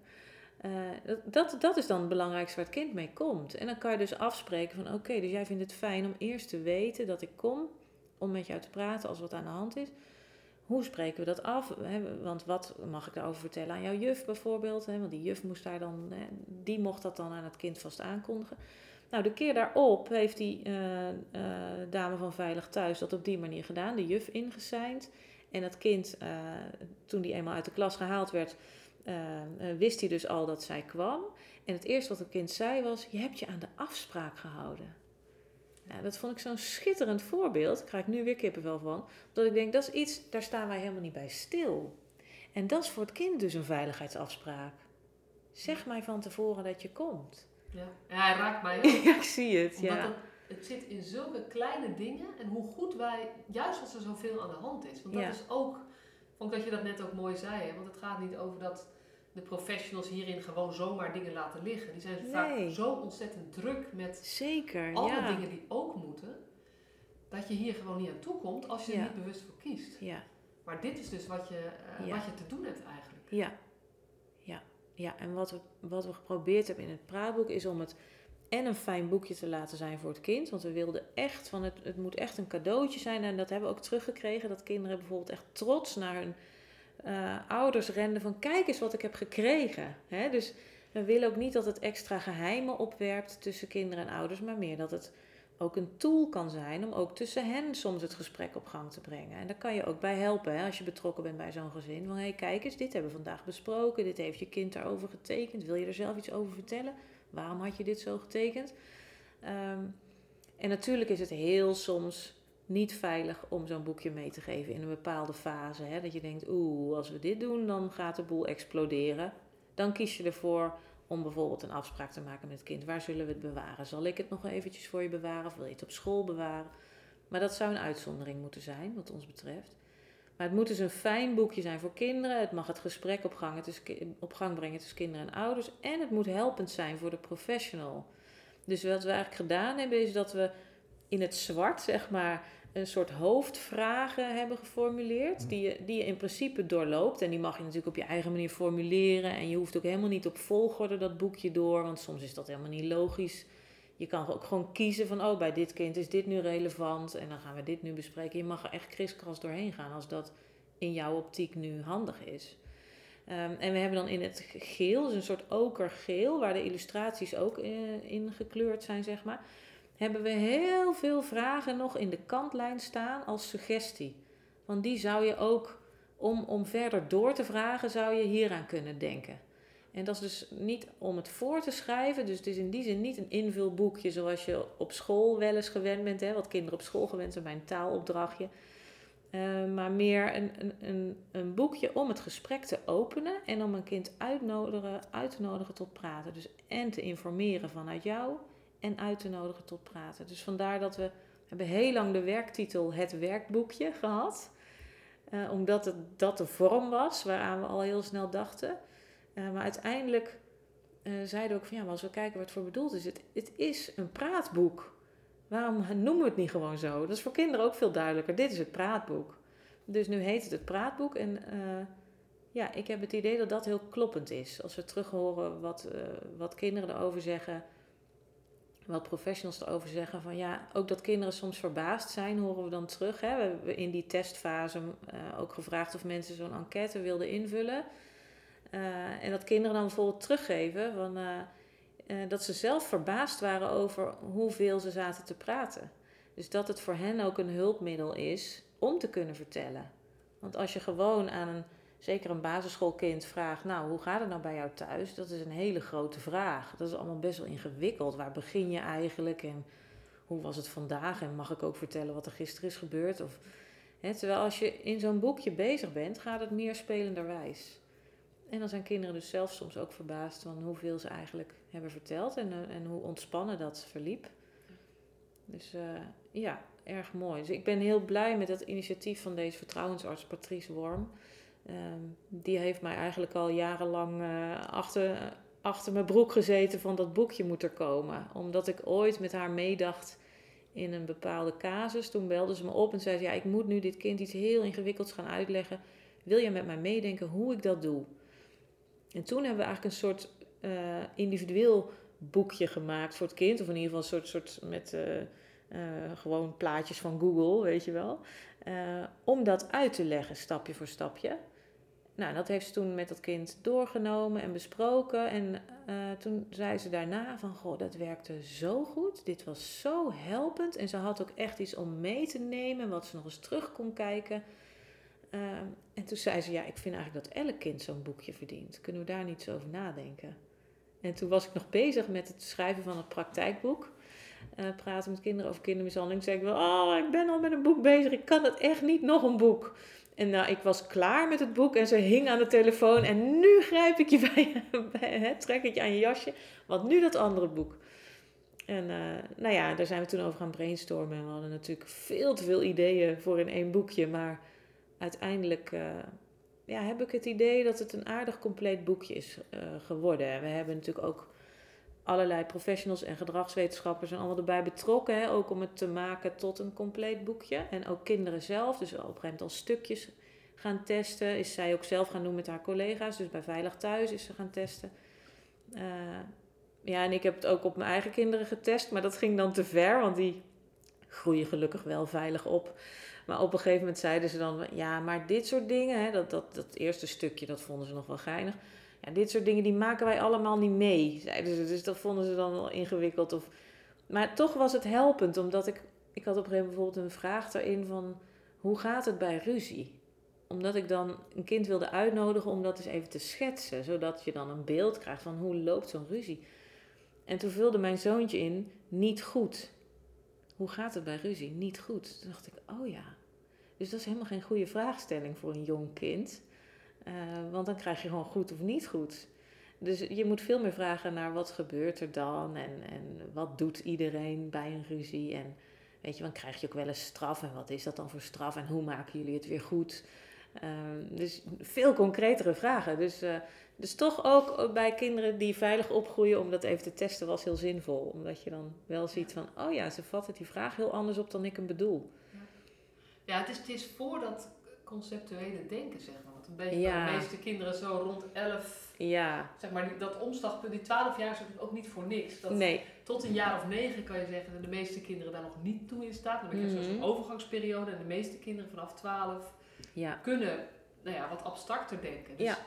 Eh, dat, dat, dat is dan het belangrijkste waar het kind mee komt. En dan kan je dus afspreken van, oké, dus jij vindt het fijn om eerst te weten dat ik kom om met jou te praten als wat aan de hand is. Hoe spreken we dat af? Want wat mag ik daarover vertellen aan jouw juf bijvoorbeeld? Want die juf moest daar dan, die mocht dat dan aan het kind vast aankondigen. Nou, de keer daarop heeft die eh, eh, dame van Veilig Thuis dat op die manier gedaan, de juf ingeseind. En het kind, toen die eenmaal uit de klas gehaald werd, eh, eh, wist hij dus al dat zij kwam. En het eerste wat het kind zei was: Je hebt je aan de afspraak gehouden. Ja, dat vond ik zo'n schitterend voorbeeld. Daar krijg ik nu weer kippenvel van. Dat ik denk, dat is iets, daar staan wij helemaal niet bij stil. En dat is voor het kind dus een veiligheidsafspraak. Zeg mij van tevoren dat je komt. Ja, ja hij raakt mij ook. Ja, ik zie het, Omdat ja. het, het zit in zulke kleine dingen en hoe goed wij, juist als er zoveel aan de hand is. Want dat Ja. is ook, vond dat je dat net ook mooi zei, hè? want het gaat niet over dat de professionals hierin gewoon zomaar dingen laten liggen. Die zijn vaak zo ontzettend druk met Zeker, alle ja. dingen die ook moeten, dat je hier gewoon niet aan toe komt als je er niet bewust voor kiest. Ja, Maar dit is dus wat je, eh, wat je te doen hebt eigenlijk. ja, ja. ja. En wat we, wat we geprobeerd hebben in het praatboek is om het en een fijn boekje te laten zijn voor het kind. Want we wilden echt van het, het moet echt een cadeautje zijn. En dat hebben we ook teruggekregen. Dat kinderen bijvoorbeeld echt trots naar hun eh, ouders renden van kijk eens wat ik heb gekregen. Dus we willen ook niet dat het extra geheimen opwerpt tussen kinderen en ouders. Maar meer dat het ook een tool kan zijn om ook tussen hen soms het gesprek op gang te brengen. En daar kan je ook bij helpen hè, als je betrokken bent bij zo'n gezin. Van hé, hey, kijk eens, dit hebben we vandaag besproken. Dit heeft je kind daarover getekend. Wil je er zelf iets over vertellen? Waarom had je dit zo getekend? Ehm, en natuurlijk is het heel soms niet veilig om zo'n boekje mee te geven in een bepaalde fase. Hè? Dat je denkt, oeh, als we dit doen, dan gaat de boel exploderen. Dan kies je ervoor om bijvoorbeeld een afspraak te maken met het kind. Waar zullen we het bewaren? Zal ik het nog eventjes voor je bewaren of wil je het op school bewaren? Maar dat zou een uitzondering moeten zijn, wat ons betreft. Maar het moet dus een fijn boekje zijn voor kinderen. Het mag het gesprek op gang, tussen, op gang brengen tussen kinderen en ouders. En het moet helpend zijn voor de professional. Dus wat we eigenlijk gedaan hebben, is dat we in het zwart, zeg maar, een soort hoofdvragen hebben geformuleerd. Die je, die je in principe doorloopt. En die mag je natuurlijk op je eigen manier formuleren. En je hoeft ook helemaal niet op volgorde dat boekje door. Want soms is dat helemaal niet logisch je kan ook gewoon kiezen van, oh, bij dit kind is dit nu relevant en dan gaan we dit nu bespreken. Je mag er echt kriskras doorheen gaan als dat in jouw optiek nu handig is. Ehm, en we hebben dan in het geel, dus een soort okergeel, waar de illustraties ook uh, in gekleurd zijn, zeg maar, hebben we heel veel vragen nog in de kantlijn staan als suggestie. Want die zou je ook, om, om verder door te vragen, zou je hieraan kunnen denken. En dat is dus niet om het voor te schrijven. Dus het is in die zin niet een invulboekje zoals je op school wel eens gewend bent. Hè, wat kinderen op school gewend zijn bij een taalopdrachtje. Uh, maar meer een, een, een, een, boekje om het gesprek te openen en om een kind uitnodigen, uit te nodigen tot praten. Dus en te informeren vanuit jou en uit te nodigen tot praten. Dus vandaar dat we hebben heel lang de werktitel Het Werkboekje gehad. Uh, omdat het, dat de vorm was waaraan we al heel snel dachten. Uh, maar uiteindelijk uh, zeiden we ook van ja, maar als we kijken wat voor bedoeld is. Het, het is een praatboek. Waarom noemen we het niet gewoon zo? Dat is voor kinderen ook veel duidelijker. Dit is het praatboek. Dus nu heet het het praatboek. En ja, ik heb het idee dat dat heel kloppend is. Als we terug horen wat, wat kinderen erover zeggen wat professionals erover zeggen. Van ja, ook dat kinderen soms verbaasd zijn, horen we dan terug. Hè. We hebben in die testfase ook gevraagd of mensen zo'n enquête wilden invullen. Uh, en dat kinderen dan bijvoorbeeld teruggeven van, uh, dat ze zelf verbaasd waren over hoeveel ze zaten te praten. Dus dat het voor hen ook een hulpmiddel is om te kunnen vertellen. Want als je gewoon aan een zeker een basisschoolkind vraagt, nou, hoe gaat het nou bij jou thuis? Dat is een hele grote vraag. Dat is allemaal best wel ingewikkeld. Waar begin je eigenlijk en hoe was het vandaag? En mag ik ook vertellen wat er gisteren is gebeurd? Of, hè, terwijl als je in zo'n boekje bezig bent, gaat het meer spelenderwijs. En dan zijn kinderen dus zelf soms ook verbaasd van hoeveel ze eigenlijk hebben verteld en, eh, en hoe ontspannen dat verliep. Dus uh, ja, erg mooi. Dus ik ben heel blij met het initiatief van deze vertrouwensarts Patrice Worm. Ehm, die heeft mij eigenlijk al jarenlang uh, achter, achter mijn broek gezeten van dat boekje moet er komen. Omdat ik ooit met haar meedacht in een bepaalde casus. Toen belde ze me op en zei ze, ja, ik moet nu dit kind iets heel ingewikkelds gaan uitleggen. Wil je met mij meedenken hoe ik dat doe? En toen hebben we eigenlijk een soort uh, individueel boekje gemaakt voor het kind. Of in ieder geval een soort, soort met uh, gewoon plaatjes van Google, weet je wel. om dat uit te leggen, stapje voor stapje. Nou, dat heeft ze toen met dat kind doorgenomen en besproken. En toen zei ze daarna van, goh, dat werkte zo goed. Dit was zo helpend. En ze had ook echt iets om mee te nemen, wat ze nog eens terug kon kijken. Uh, en toen zei ze, ja, ik vind eigenlijk dat elk kind zo'n boekje verdient. Kunnen we daar niet zo over nadenken? En toen was ik nog bezig met het schrijven van het praktijkboek. Uh, praten met kinderen over kindermishandeling. Toen zei ik oh, ik ben al met een boek bezig. Ik kan het echt niet nog een boek. En nou, ik was klaar met het boek en ze hing aan de telefoon. En nu grijp ik je bij, hè, trek ik je aan je jasje. Want nu dat andere boek. En uh, nou ja, daar zijn we toen over gaan brainstormen. En we hadden natuurlijk veel te veel ideeën voor in één boekje. Maar uiteindelijk uh, ja, heb ik het idee dat het een aardig compleet boekje is uh, geworden. En we hebben natuurlijk ook allerlei professionals en gedragswetenschappers en allemaal erbij betrokken. Hè, ook om het te maken tot een compleet boekje. En ook kinderen zelf, dus op een gegeven moment al stukjes gaan testen. Is zij ook zelf gaan doen met haar collega's. Dus bij Veilig Thuis is ze gaan testen. Uh, ja, en ik heb het ook op mijn eigen kinderen getest. Maar dat ging dan te ver, want die groeien gelukkig wel veilig op. Maar op een gegeven moment zeiden ze dan, ja, maar dit soort dingen, hè, dat, dat, dat eerste stukje, dat vonden ze nog wel geinig ja, dit soort dingen die maken wij allemaal niet mee, zeiden ze. Dus dat vonden ze dan wel ingewikkeld. Of, maar toch was het helpend, omdat ik, ik had op een gegeven moment bijvoorbeeld een vraag erin van, hoe gaat het bij ruzie? Omdat ik dan een kind wilde uitnodigen om dat eens even te schetsen, zodat je dan een beeld krijgt van hoe loopt zo'n ruzie. En toen vulde mijn zoontje in, niet goed. Hoe gaat het bij ruzie? Niet goed. Toen dacht ik, oh ja. Dus dat is helemaal geen goede vraagstelling voor een jong kind. Uh, want dan krijg je gewoon goed of niet goed. Dus je moet veel meer vragen naar wat gebeurt er dan en, en wat doet iedereen bij een ruzie. En weet je, dan krijg je ook wel eens straf en wat is dat dan voor straf en hoe maken jullie het weer goed. Uh, dus veel concretere vragen. Dus, uh, dus toch ook bij kinderen die veilig opgroeien, om dat even te testen, was heel zinvol. Omdat je dan wel ziet van, oh ja, ze vatten die vraag heel anders op dan ik hem bedoel. Ja, het is, het is voor dat conceptuele denken, zeg maar. Want een beetje ja. de meeste kinderen zo rond 11, Ja. Zeg maar, die, dat omslagpunt, die 12 jaar is ook niet voor niks. Dat Nee. Tot een jaar of negen kan je zeggen dat de meeste kinderen daar nog niet toe in staat. Dan heb je Mhm. zo'n overgangsperiode en de meeste kinderen vanaf 12 Ja. kunnen nou ja, wat abstracter denken. Dus, Ja.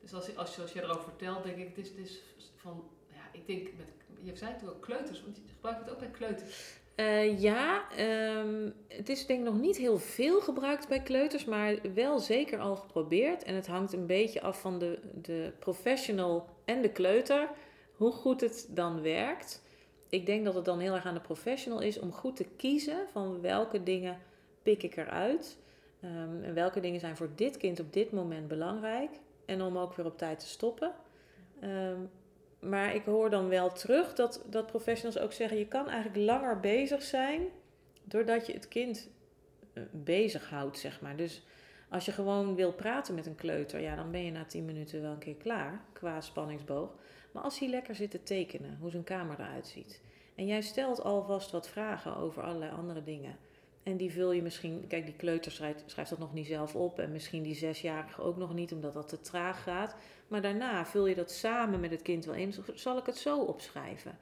dus als, als, je- als je erover vertelt, denk ik, het is, het is van, ja, ik denk met, je zei het ook kleuters, want je gebruikt het ook bij kleuters. Eh, ja, ehm, het is denk ik nog niet heel veel gebruikt bij kleuters, maar wel zeker al geprobeerd. En het hangt een beetje af van de, de professional en de kleuter, hoe goed het dan werkt. Ik denk dat het dan heel erg aan de professional is om goed te kiezen van welke dingen pik ik eruit. Ehm, en welke dingen zijn voor dit kind op dit moment belangrijk. En om ook weer op tijd te stoppen. Ehm, maar ik hoor dan wel terug dat, dat professionals ook zeggen: je kan eigenlijk langer bezig zijn doordat je het kind eh, bezighoudt, zeg maar. Dus als je gewoon wil praten met een kleuter, ja, dan ben je na 10 minuten wel een keer klaar qua spanningsboog. Maar als hij lekker zit te tekenen, hoe zijn kamer eruit ziet. En jij stelt alvast wat vragen over allerlei andere dingen. En die vul je misschien, kijk, die kleuter schrijft, schrijft dat nog niet zelf op. En misschien die zesjarige ook nog niet, omdat dat te traag gaat. Maar daarna vul je dat samen met het kind wel in. Zal ik het zo opschrijven?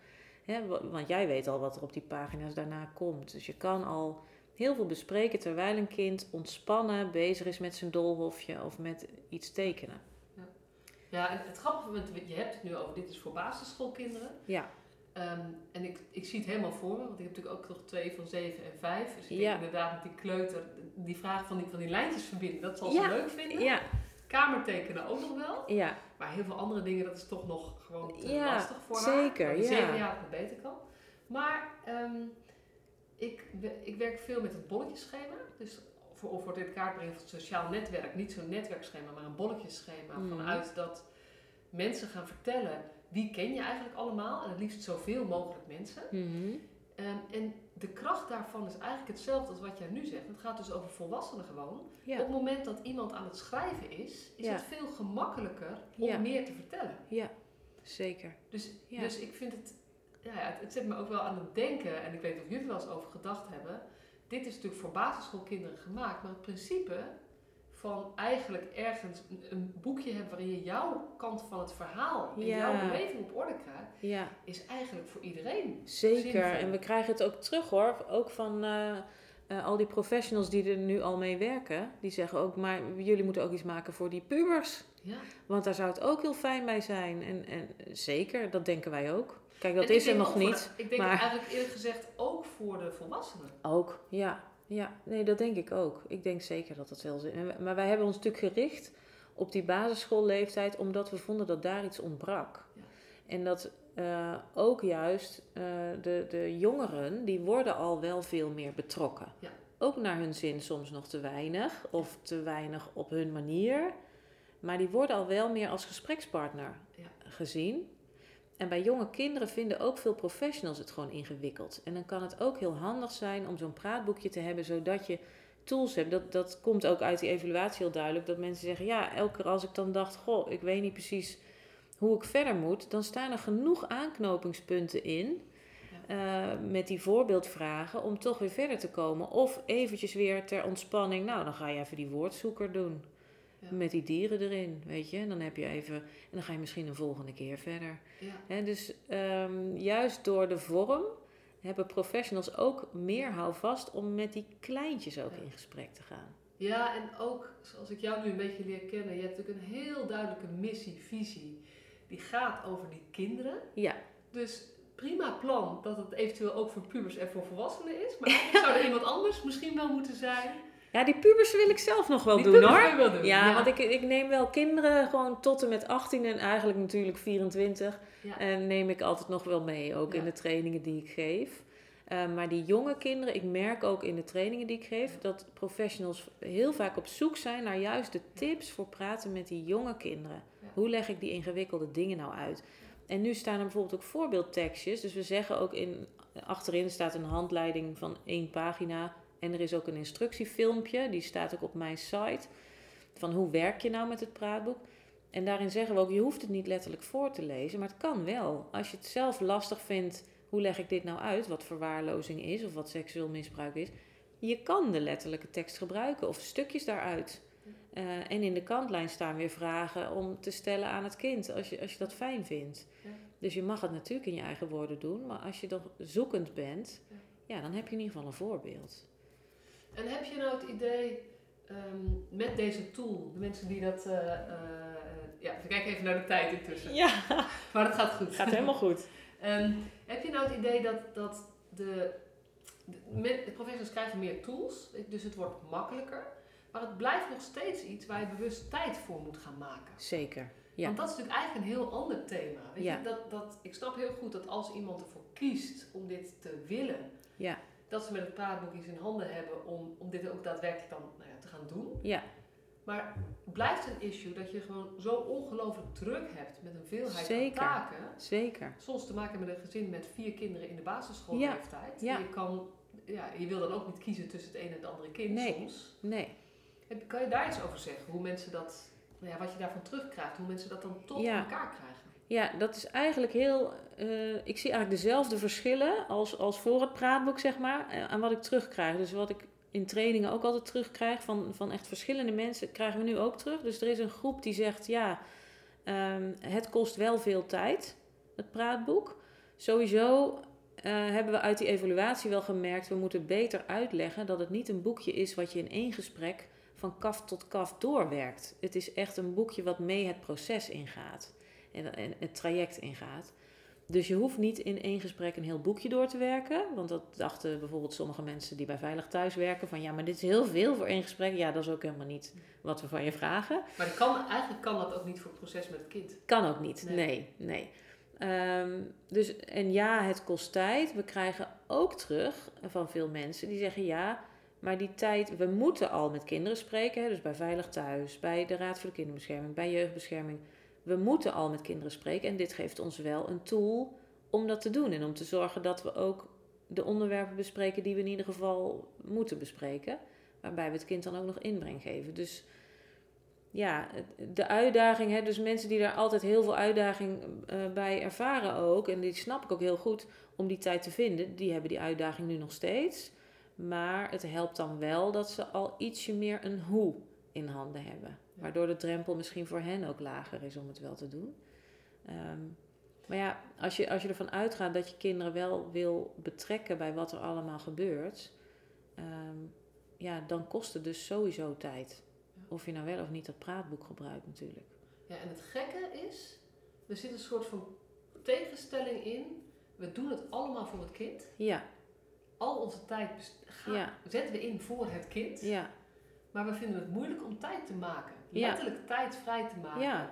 Want jij weet al wat er op die pagina's daarna komt. Dus je kan al heel veel bespreken terwijl een kind ontspannen bezig is met zijn doolhofje of met iets tekenen. Ja, en het grappige, want je hebt het nu over, dit is voor basisschoolkinderen. Ja, Ehm, en ik, ik zie het helemaal voor me, want ik heb natuurlijk ook nog twee van zeven en vijf. Dus ik Ja. denk inderdaad met die kleuter, die vraag van die, van die lijntjes verbinden, dat zal Ja. ze leuk vinden. ja, Kamertekenen ook nog wel. ja, Maar heel veel andere dingen, dat is toch nog gewoon te Ja, lastig voor haar. zeker, Waar die ja. zeven jaar nog beter kan. Maar ehm, ik, ik werk veel met het bolletjeschema. Dus voor, of voor dit kaart brengen van het sociaal netwerk. Niet zo'n netwerkschema, maar een bolletjeschema. Mhm. Vanuit dat mensen gaan vertellen, wie ken je eigenlijk allemaal? En het liefst zoveel mogelijk mensen. mhm, Ehm, en de kracht daarvan is eigenlijk hetzelfde als wat jij nu zegt. Het gaat dus over volwassenen gewoon. Op het moment dat iemand aan het schrijven is, is Ja. het veel gemakkelijker om Ja. meer te vertellen. ja, zeker. Dus, dus ik vind het, ja, het, het zet me ook wel aan het denken, en ik weet of jullie er wel eens over gedacht hebben. Dit is natuurlijk voor basisschoolkinderen gemaakt, maar het principe van eigenlijk ergens een, een boekje hebben waarin je jouw kant van het verhaal en Ja. jouw beleving op orde krijgt, Ja, is eigenlijk voor iedereen. zeker. zinvol. En we krijgen het ook terug hoor, ook van eh, eh, al die professionals die er nu al mee werken. Die zeggen ook, maar jullie moeten ook iets maken voor die pubers. Ja. Want daar zou het ook heel fijn bij zijn. En, en zeker, dat denken wij ook. Kijk, dat is er nog niet. de- ik denk maar- eigenlijk eerlijk gezegd ook voor de volwassenen. Ook, ja. Ja, nee, dat denk ik ook. Ik denk zeker dat dat wel zin Maar wij hebben ons natuurlijk gericht op die basisschoolleeftijd, omdat we vonden dat daar iets ontbrak. Ja. En dat eh, ook juist eh, de, de jongeren, die worden al wel veel meer betrokken. Ja. Ook naar hun zin soms nog te weinig, of te weinig op hun manier. Maar die worden al wel meer als gesprekspartner Ja. gezien. En bij jonge kinderen vinden ook veel professionals het gewoon ingewikkeld. En dan kan het ook heel handig zijn om zo'n praatboekje te hebben, zodat je tools hebt. Dat, dat komt ook uit die evaluatie heel duidelijk. Dat mensen zeggen, ja, elke keer als ik dan dacht, goh, ik weet niet precies hoe ik verder moet, dan staan er genoeg aanknopingspunten in. eh, met die voorbeeldvragen om toch weer verder te komen. Of eventjes weer ter ontspanning. Nou, dan ga je even die woordzoeker doen. Ja. Met die dieren erin, weet je. En dan heb je even. En dan ga je misschien een volgende keer verder. Ja. Dus ehm, juist door de vorm hebben professionals ook meer houvast om met die kleintjes ook Ja. in gesprek te gaan. Ja, en ook zoals ik jou nu een beetje leer kennen, je hebt natuurlijk een heel duidelijke missie, visie. Die gaat over die kinderen. Ja, Dus prima plan dat het eventueel ook voor pubers en voor volwassenen is. Maar eigenlijk zou er iemand anders misschien wel moeten zijn. Ja die pubers wil ik zelf nog wel die doen hoor. wel doen. Ja, want ik, ik neem wel kinderen gewoon tot en met 18 en eigenlijk natuurlijk 24. Ja. En neem ik altijd nog wel mee, ook in de trainingen die ik geef. Eh, maar die jonge kinderen, ik merk ook in de trainingen die ik geef, dat professionals heel vaak op zoek zijn naar juist de tips voor praten met die jonge kinderen. Hoe leg ik die ingewikkelde dingen nou uit? En nu staan er bijvoorbeeld ook voorbeeldtekstjes. Dus we zeggen ook in, achterin staat een handleiding van één pagina. En er is ook een instructiefilmpje, die staat ook op mijn site. Van hoe werk je nou met het praatboek? En daarin zeggen we ook, je hoeft het niet letterlijk voor te lezen, maar het kan wel. Als je het zelf lastig vindt, hoe leg ik dit nou uit? Wat verwaarlozing is of wat seksueel misbruik is. Je kan de letterlijke tekst gebruiken of stukjes daaruit. Eh, en in de kantlijn staan weer vragen om te stellen aan het kind, als je, als je dat fijn vindt. Ja. Dus je mag het natuurlijk in je eigen woorden doen, maar als je dan zoekend bent, ja, dan heb je in ieder geval een voorbeeld. En heb je nou het idee ehm, met deze tool, de mensen die dat. eh, eh, ja, we kijken even naar de tijd intussen. Ja, Maar het gaat goed. gaat helemaal goed. Ehm, heb je nou het idee dat, dat de, de, professionals krijgen meer tools, dus het wordt makkelijker, maar het blijft nog steeds iets waar je bewust tijd voor moet gaan maken? Zeker. Ja. Want dat is natuurlijk eigenlijk een heel ander thema. Weet Ja. je? Dat, dat, ik snap heel goed dat als iemand ervoor kiest om dit te willen, Ja. Dat ze met het praatboek iets in handen hebben om, om dit ook daadwerkelijk dan nou ja, te gaan doen. Ja. Maar het blijft een issue dat je gewoon zo ongelooflijk druk hebt met een veelheid Zeker. aan taken. Zeker. Soms te maken met een gezin met vier kinderen in de basisschoolleeftijd. Ja. Je, kan, ja, je wil dan ook niet kiezen tussen het ene en het andere kind Nee. soms. Nee. Kan je daar iets over zeggen? Hoe mensen dat, nou ja, wat je daarvan terugkrijgt, hoe mensen dat dan toch Ja. elkaar krijgen? Ja, dat is eigenlijk heel. Eh, ik zie eigenlijk dezelfde verschillen als, als voor het praatboek, zeg maar, eh, aan wat ik terugkrijg. Dus wat ik in trainingen ook altijd terugkrijg van, van echt verschillende mensen, krijgen we nu ook terug. Dus er is een groep die zegt: ja, ehm, het kost wel veel tijd, het praatboek. Sowieso eh, hebben we uit die evaluatie wel gemerkt, we moeten beter uitleggen dat het niet een boekje is wat je in één gesprek van kaf tot kaf doorwerkt. Het is echt een boekje wat mee het proces ingaat en, en het traject ingaat. Dus je hoeft niet in één gesprek een heel boekje door te werken. Want dat dachten bijvoorbeeld sommige mensen die bij Veilig Thuis werken. Van ja, maar dit is heel veel voor één gesprek. Ja, dat is ook helemaal niet wat we van je vragen. Maar dat kan, eigenlijk kan dat ook niet voor het proces met het kind. Kan ook niet. Nee. Nee, nee. Ehm, dus, en ja, het kost tijd. We krijgen ook terug van veel mensen die zeggen ja, maar die tijd, we moeten al met kinderen spreken. Hè, dus bij Veilig Thuis, bij de Raad voor de Kinderbescherming, bij Jeugdbescherming. We moeten al met kinderen spreken en dit geeft ons wel een tool om dat te doen. En om te zorgen dat we ook de onderwerpen bespreken die we in ieder geval moeten bespreken. Waarbij we het kind dan ook nog inbreng geven. Dus ja, de uitdaging, hè, dus mensen die daar altijd heel veel uitdaging eh, bij ervaren ook, en die snap ik ook heel goed om die tijd te vinden, die hebben die uitdaging nu nog steeds. Maar het helpt dan wel dat ze al ietsje meer een hoe in handen hebben. Waardoor de drempel misschien voor hen ook lager is om het wel te doen. Ehm, maar ja, als je, als je ervan uitgaat dat je kinderen wel wil betrekken bij wat er allemaal gebeurt, ehm, ja, dan kost het dus sowieso tijd. Of je nou wel of niet dat praatboek gebruikt natuurlijk. Ja, en het gekke is, er zit een soort van tegenstelling in. We doen het allemaal voor het kind. Ja, Al onze tijd best- gaan- Ja. zetten we in voor het kind. ja, Maar we vinden het moeilijk om tijd te maken. Ja. Letterlijk tijd vrij te maken.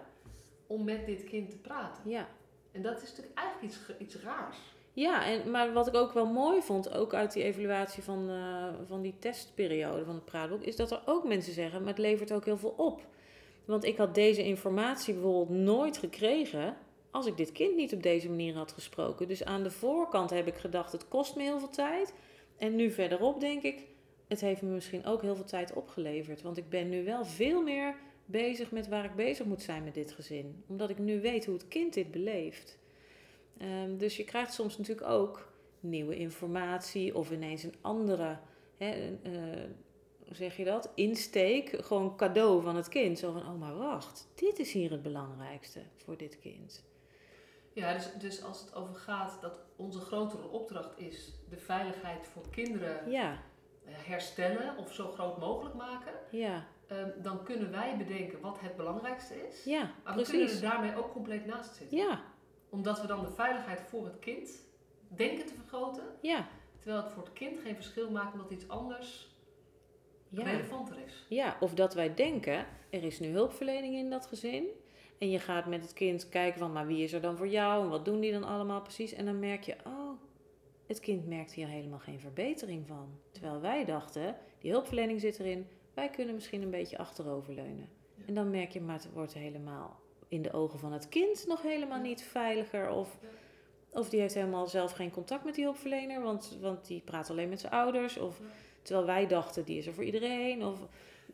Om met dit kind te praten. ja. En dat is natuurlijk eigenlijk iets, iets raars. Ja, en, maar wat ik ook wel mooi vond, ook uit die evaluatie van, eh, van die testperiode van het praatboek, is dat er ook mensen zeggen, maar het levert ook heel veel op. Want ik had deze informatie bijvoorbeeld nooit gekregen als ik dit kind niet op deze manier had gesproken. Dus aan de voorkant heb ik gedacht, het kost me heel veel tijd. En nu verderop denk ik, het heeft me misschien ook heel veel tijd opgeleverd. Want ik ben nu wel veel meer bezig met waar ik bezig moet zijn met dit gezin. Omdat ik nu weet hoe het kind dit beleeft. Ehm, dus je krijgt soms natuurlijk ook nieuwe informatie of ineens een andere, hè, eh, hoe zeg je dat? Insteek, gewoon cadeau van het kind. Zo van, oh maar wacht, dit is hier het belangrijkste voor dit kind. Ja, dus, dus als het over gaat dat onze grotere opdracht is de veiligheid voor kinderen Ja, herstellen of zo groot mogelijk maken, ja, ehm, dan kunnen wij bedenken wat het belangrijkste is. ja, Maar we kunnen er daarmee ook compleet naast zitten. Ja, Omdat we dan de veiligheid voor het kind denken te vergroten, ja, terwijl het voor het kind geen verschil maakt omdat iets anders ja. relevanter is. Ja, of dat wij denken, er is nu hulpverlening in dat gezin. En je gaat met het kind kijken van, maar wie is er dan voor jou? En wat doen die dan allemaal precies? En dan merk je, oh, het kind merkt hier helemaal geen verbetering van. Terwijl wij dachten, die hulpverlening zit erin. Wij kunnen misschien een beetje achteroverleunen. Ja. En dan merk je, maar het wordt helemaal in de ogen van het kind nog helemaal Ja. niet veiliger. Of, Ja. of die heeft helemaal zelf geen contact met die hulpverlener, want, want die praat alleen met zijn ouders. Of, Ja. Terwijl wij dachten, die is er voor iedereen. Of,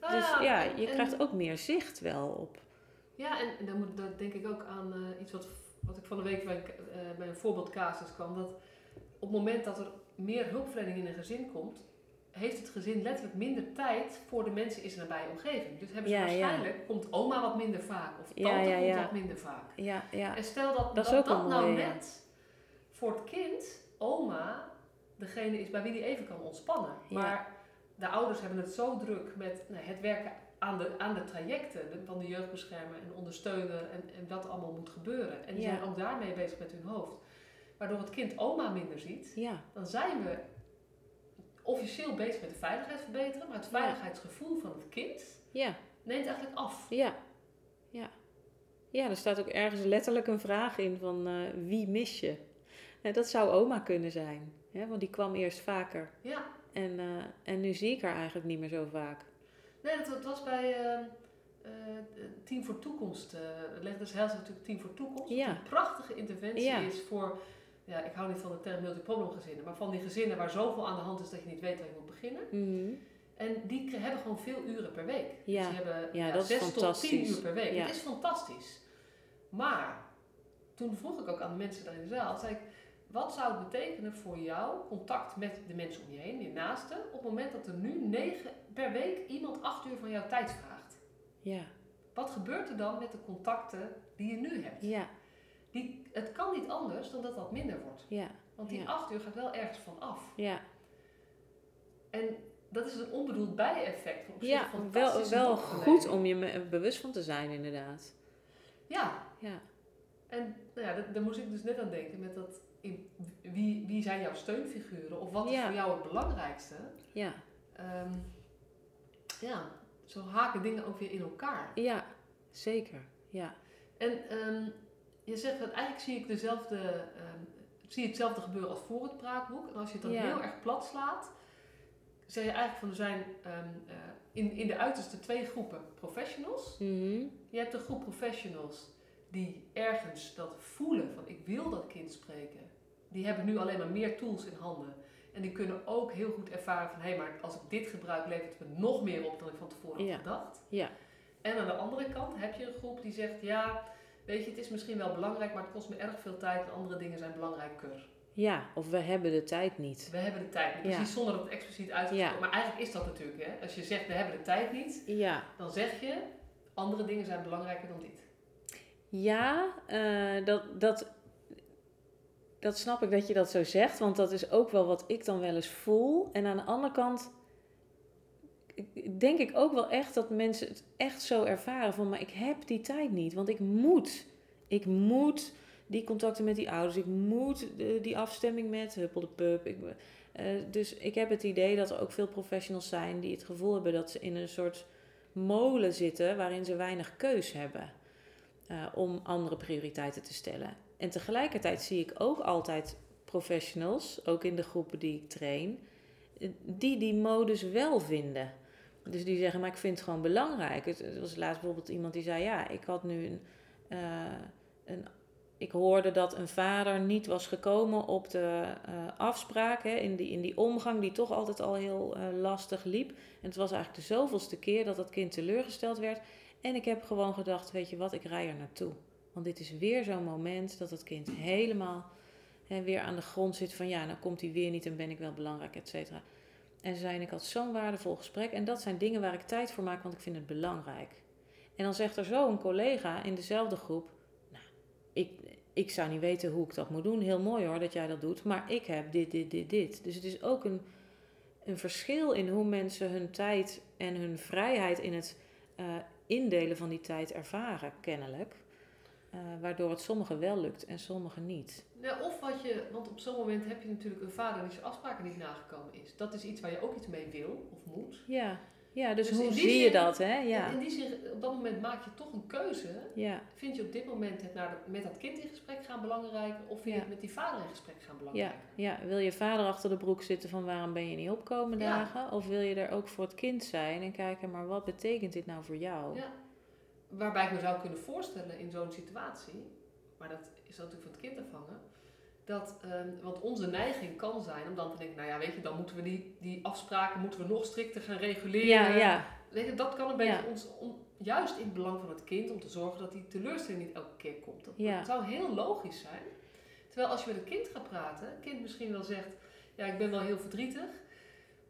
dus ja, en- je en- krijgt ook meer zicht wel op. Ja, en, dan, moet, dan denk ik ook aan eh, iets wat, wat ik van de week bij, een- eh, bij een voorbeeldcasus kwam. Dat op het moment dat er meer hulpverlening in een gezin komt, heeft het gezin letterlijk minder tijd voor de mensen in zijn nabije omgeving. Dus hebben ze Ja, ja. waarschijnlijk, komt oma wat minder vaak of tante Ja, komt wat minder vaak. Ja, ja. En stel dat Dat dat, nou net voor het kind, oma, degene is bij wie die even kan ontspannen. Ja. Maar de ouders hebben het zo druk met nou, het werken aan de, aan de trajecten van de jeugdbeschermer en ondersteuner en, en wat allemaal moet gebeuren. En die zijn ook daarmee bezig met hun hoofd. Waardoor het kind oma minder ziet, Ja, dan zijn we officieel bezig met de veiligheid verbeteren, maar het veiligheidsgevoel van het kind ja, neemt eigenlijk af. ja, ja. Ja, er staat ook ergens letterlijk een vraag in van eh, wie mis je? Nou, dat zou oma kunnen zijn, hè? want die kwam eerst vaker. Ja, En, eh, en nu zie ik haar eigenlijk niet meer zo vaak. Nee, dat, dat was bij eh, Team voor Toekomst. eh legde dus natuurlijk Team voor Toekomst. Ja. Een prachtige interventie Ja. is voor, ja, ik hou niet van de term multiproblem gezinnen, maar van die gezinnen waar zoveel aan de hand is dat je niet weet waar je moet beginnen. Mhm. En die hebben gewoon veel uren per week. Ja. Dus die hebben Ja, dat is zes tot tien uur per week. Ja. Het is fantastisch. Maar toen vroeg ik ook aan de mensen daar in de zaal, zei ik, wat zou het betekenen voor jou, contact met de mensen om je heen, je naasten, op het moment dat er nu negen per week iemand acht uur van jouw tijd vraagt? Ja, Wat gebeurt er dan met de contacten die je nu hebt? ja, Die, het kan niet anders dan dat dat minder wordt. ja, Want die Ja. acht uur gaat wel ergens van af. ja. En dat is een onbedoeld bijeffect. Op Ja, wel, wel goed om je bewust van te zijn, inderdaad. Ja, Ja, en nou ja, daar moest ik dus net aan denken. Met dat, in- wie, wie zijn jouw steunfiguren? Of wat is voor jou het belangrijkste? ja, Ehm, ja, zo haken dingen ook weer in elkaar. ja, zeker. Ja, En ehm, je zegt dat eigenlijk zie ik dezelfde, ehm, zie hetzelfde gebeuren als voor het praatboek. En als je het dan Ja. heel erg plat slaat, zeg je eigenlijk van er zijn ehm, eh, in, in de uiterste twee groepen professionals. Mhm. Je hebt een groep professionals die ergens dat voelen van ik wil dat kind spreken. Die hebben nu alleen maar meer tools in handen. En die kunnen ook heel goed ervaren van hé, hey, maar als ik dit gebruik levert het me nog meer op dan ik van tevoren Ja. had gedacht. Ja. En aan de andere kant heb je een groep die zegt ja, weet je, het is misschien wel belangrijk, maar het kost me erg veel tijd en andere dingen zijn belangrijker. ja, of we hebben de tijd niet. We hebben de tijd niet. Ja. Precies zonder dat het expliciet uitgesproken. Maar eigenlijk is dat natuurlijk, hè. Als je zegt we hebben de tijd niet, Ja, dan zeg je andere dingen zijn belangrijker dan dit. ja eh, dat, dat, dat snap ik dat je dat zo zegt, want dat is ook wel wat ik dan wel eens voel. En aan de andere kant denk ik ook wel echt dat mensen het echt zo ervaren van, maar ik heb die tijd niet, want ik moet. Ik moet die contacten met die ouders, ik moet de- die afstemming met Huppel de Pup. Eh, dus ik heb het idee dat er ook veel professionals zijn die het gevoel hebben dat ze in een soort molen zitten waarin ze weinig keus hebben eh, om andere prioriteiten te stellen. En tegelijkertijd zie ik ook altijd professionals, ook in de groepen die ik train, eh, die die modus wel vinden. Dus die zeggen, maar ik vind het gewoon belangrijk. Het, was laatst bijvoorbeeld iemand die zei, ja, ik had nu een, eh, een ik hoorde dat een vader niet was gekomen op de eh, afspraak, hè, in, die, in die omgang die toch altijd al heel eh, lastig liep. En het was eigenlijk de zoveelste keer dat dat kind teleurgesteld werd. En ik heb gewoon gedacht, weet je wat, ik rij er naartoe. Want dit is weer zo'n moment dat het kind helemaal hè, weer aan de grond zit van ja, nou komt hij weer niet en ben ik wel belangrijk, et cetera. En zei, ik had zo'n waardevol gesprek. En dat zijn dingen waar ik tijd voor maak, want ik vind het belangrijk. En dan zegt er zo een collega in dezelfde groep, nou, ik, ik zou niet weten hoe ik dat moet doen. Heel mooi hoor dat jij dat doet, maar ik heb dit, dit, dit, dit. Dus het is ook een, een verschil in hoe mensen hun tijd en hun vrijheid in het eh, indelen van die tijd ervaren, kennelijk. Eh, waardoor het sommigen wel lukt en sommigen niet. Ja, of wat je, want op zo'n moment heb je natuurlijk een vader die zijn afspraken niet nagekomen is. Dat is iets waar je ook iets mee wil of moet. Ja, ja dus, Dus hoe zie je dat, hè? Ja, in die zin, op dat moment maak je toch een keuze. ja, Vind je op dit moment het naar de- met dat kind in gesprek gaan belangrijk of vind je Ja. het met die vader in gesprek gaan ja, belangrijk? ja. Wil je vader achter de broek zitten van waarom ben je niet opkomen Ja. dagen? Of wil je er ook voor het kind zijn en kijken, maar wat betekent dit nou voor jou? Ja. Waarbij ik me zou kunnen voorstellen in zo'n situatie, maar dat is natuurlijk van het kind afhangen. Dat, ehm, want onze neiging kan zijn om dan te denken, nou ja, weet je, dan moeten we die, die afspraken moeten we nog strikter gaan reguleren. ja, ja, Weet je, dat kan een beetje Ja. ons, om, juist in het belang van het kind, om te zorgen dat die teleurstelling niet elke keer komt. Dat, zou heel logisch zijn. Terwijl als je met een kind gaat praten, een kind misschien wel zegt, ja, ik ben wel heel verdrietig,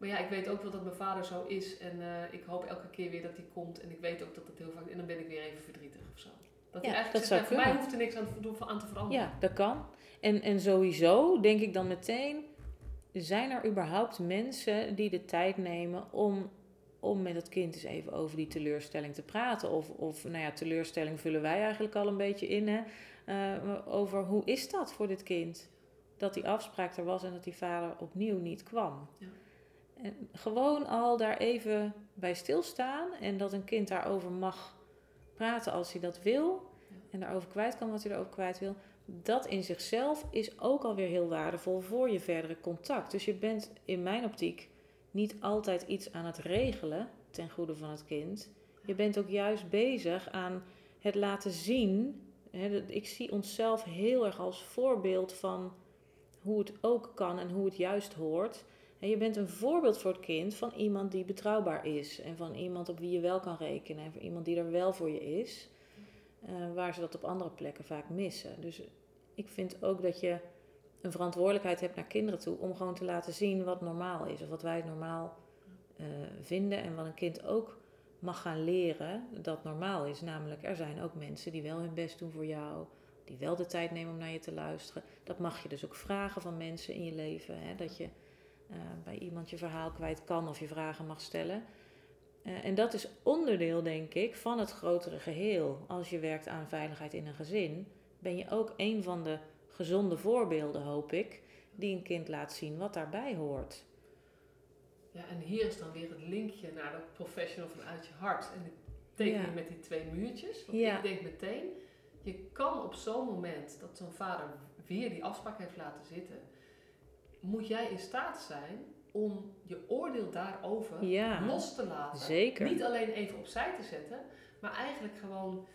Maar ja, ik weet ook wel dat mijn vader zo is. En eh, ik hoop elke keer weer dat hij komt. En ik weet ook dat het heel vaak... En dan ben ik weer even verdrietig of zo. Dat Ja, eigenlijk dat zegt, zou "Ja, voor mij hoeft er niks aan, aan te veranderen. Ja, dat kan. En, en sowieso denk ik dan meteen, zijn er überhaupt mensen die de tijd nemen om, om met het kind eens even over die teleurstelling te praten? Of, of nou ja, teleurstelling vullen wij eigenlijk al een beetje in, hè? Eh, over hoe is dat voor dit kind? Dat die afspraak er was en dat die vader opnieuw niet kwam. Ja. En gewoon al daar even bij stilstaan en dat een kind daarover mag praten als hij dat wil. En daarover kwijt kan wat hij erover kwijt wil. Dat in zichzelf is ook alweer heel waardevol voor je verdere contact. Dus je bent in mijn optiek niet altijd iets aan het regelen ten goede van het kind. Je bent ook juist bezig aan het laten zien. Ik zie onszelf heel erg als voorbeeld van hoe het ook kan en hoe het juist hoort. En je bent een voorbeeld voor het kind van iemand die betrouwbaar is. En van iemand op wie je wel kan rekenen. En van iemand die er wel voor je is. eh, waar ze dat op andere plekken vaak missen. Dus ik vind ook dat je een verantwoordelijkheid hebt naar kinderen toe. Om gewoon te laten zien wat normaal is. Of wat wij normaal eh, vinden. En wat een kind ook mag gaan leren dat normaal is. Namelijk, er zijn ook mensen die wel hun best doen voor jou. Die wel de tijd nemen om naar je te luisteren. Dat mag je dus ook vragen van mensen in je leven. Hè? Dat je eh, bij iemand je verhaal kwijt kan of je vragen mag stellen. Eh, en dat is onderdeel, denk ik, van het grotere geheel. Als je werkt aan veiligheid in een gezin, ben je ook een van de gezonde voorbeelden, hoop ik, die een kind laat zien wat daarbij hoort. Ja, en hier is dan weer het linkje naar dat professional vanuit je hart. En ik teken Ja. met die twee muurtjes. Want Ja. ik denk meteen, je kan op zo'n moment dat zo'n vader weer die afspraak heeft laten zitten, moet jij in staat zijn om je oordeel daarover Ja, los te laten. zeker. Niet alleen even opzij te zetten, maar eigenlijk gewoon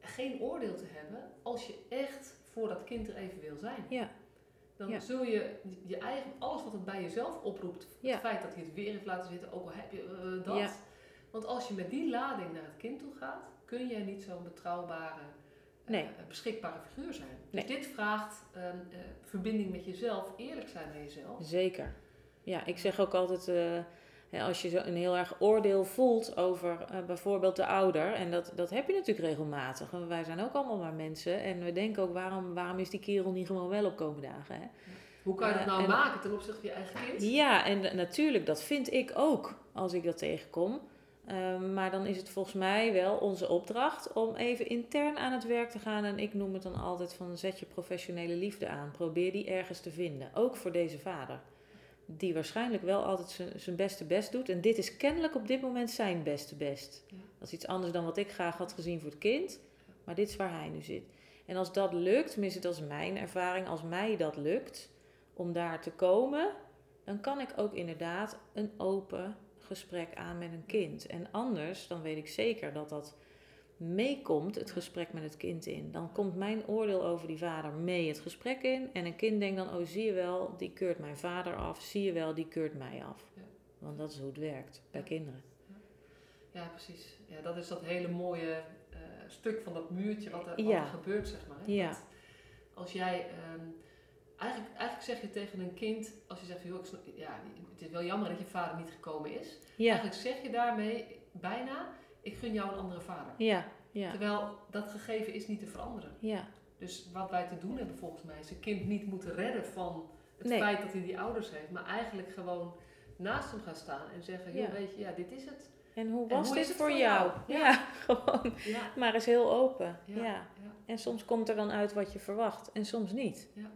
geen oordeel te hebben als je echt voor dat kind er even wil zijn. Ja, Dan Ja. zul je je eigen, alles wat het bij jezelf oproept, Ja. het feit dat hij het weer heeft laten zitten, ook al heb je eh, dat. Ja. Want als je met die lading naar het kind toe gaat, kun jij niet zo'n betrouwbare, eh, Nee. beschikbare figuur zijn. Nee. Dus dit vraagt ehm, eh, verbinding met jezelf, eerlijk zijn naar jezelf. zeker. Ja, ik zeg ook altijd, eh, als je zo een heel erg oordeel voelt over eh, bijvoorbeeld de ouder, en dat, dat heb je natuurlijk regelmatig. Wij zijn ook allemaal maar mensen en we denken ook, waarom, waarom is die kerel niet gewoon wel op komende dagen? Hè? Hoe kan je dat Eh, nou en- maken ten opzichte van je eigen kind? Ja, en natuurlijk, dat vind ik ook als ik dat tegenkom. Ehm, maar dan is het volgens mij wel onze opdracht om even intern aan het werk te gaan. En ik noem het dan altijd van zet je professionele liefde aan. Probeer die ergens te vinden. Ook voor deze vader. Die waarschijnlijk wel altijd zijn- zijn beste best doet. En dit is kennelijk op dit moment zijn beste best. Ja. Dat is iets anders dan wat ik graag had gezien voor het kind. Maar dit is waar hij nu zit. En als dat lukt, tenminste dat is mijn ervaring. Als mij dat lukt om daar te komen dan kan ik ook inderdaad een open gesprek aan met een kind. En anders, dan weet ik zeker dat dat meekomt, het gesprek met het kind in. Dan komt mijn oordeel over die vader mee het gesprek in. En een kind denkt dan, oh zie je wel, die keurt mijn vader af. Zie je wel, die keurt mij af. Ja. Want dat is hoe het werkt bij Ja. kinderen. Ja, precies. Ja, dat is dat hele mooie eh, stuk van dat muurtje wat er, wat Ja. er gebeurt, zeg maar. hè. Ja. Dat als jij... ehm, eigenlijk, eigenlijk zeg je tegen een kind, als je zegt, joh, ik snap- ja, het is wel jammer dat je vader niet gekomen is. Ja, Eigenlijk zeg je daarmee bijna, ik gun jou een andere vader. ja, ja, Terwijl dat gegeven is niet te veranderen. ja. Dus wat wij te doen hebben volgens mij, is een kind niet moeten redden van het Nee. feit dat hij die ouders heeft. Maar eigenlijk gewoon naast hem gaan staan en zeggen, joh, Ja. weet je, ja, dit is het. En hoe En was hoe dit voor jou? jou? Ja, gewoon. Maar is heel open. Ja. En soms komt er dan uit wat je verwacht en soms niet. Ja,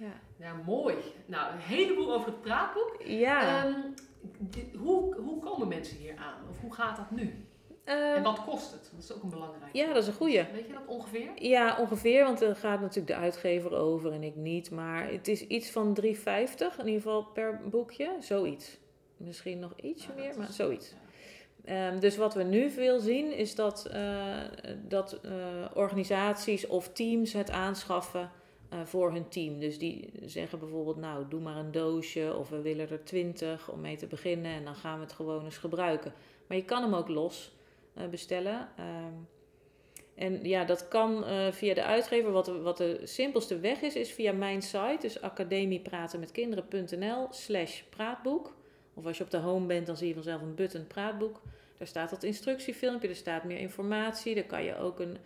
ja. Ja. Ja, mooi. Nou, een heleboel over het praatboek. Ja. Ehm, hoe, hoe komen mensen hier aan? Of hoe gaat dat nu? Ehm, En wat kost het? Dat is ook een belangrijke. ja, dat is een goeie. Weet je dat ongeveer? ja, ongeveer, want er gaat natuurlijk de uitgever over en ik niet. Maar het is iets van 3,50 in ieder geval per boekje. Zoiets. Misschien nog ietsje meer, maar zoiets. ja. Ehm, dus wat we nu veel zien is dat, eh, dat eh, organisaties of teams het aanschaffen eh, voor hun team. Dus die zeggen bijvoorbeeld, nou doe maar een doosje of we willen er 20 om mee te beginnen en dan gaan we het gewoon eens gebruiken. Maar je kan hem ook los eh, bestellen. Ehm, en ja, dat kan eh, via de uitgever. Wat, de- wat de simpelste weg is, is via mijn site. Dus academiepratenmetkinderen.nl slash praatboek. Of als je op de home bent, dan zie je vanzelf een button praatboek. Daar staat dat instructiefilmpje, er staat meer informatie. Daar kan je ook een,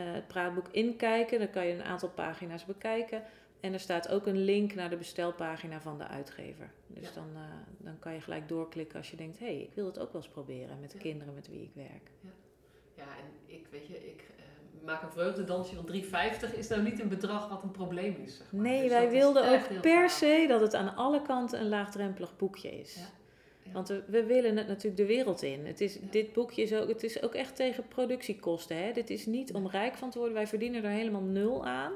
het praatboek inkijken. Dan kan je een aantal pagina's bekijken. En er staat ook een link naar de bestelpagina van de uitgever. Dus dan, uh, dan kan je gelijk doorklikken als je denkt... hé, hey, ik wil het ook wel eens proberen met de kinderen met wie ik werk. Ja, ja en ik, weet je, ik uh, maak een vreugdedansje van 3,50 is nou niet een bedrag wat een probleem is. Zeg maar. Nee, dus wij wilden ook per se dat het aan alle kanten een laagdrempelig boekje is. Want we, willen het natuurlijk de wereld in. Het is, Dit boekje is ook, het is ook echt tegen productiekosten. Hè? Dit is niet om rijk van te worden. Wij verdienen er helemaal nul aan.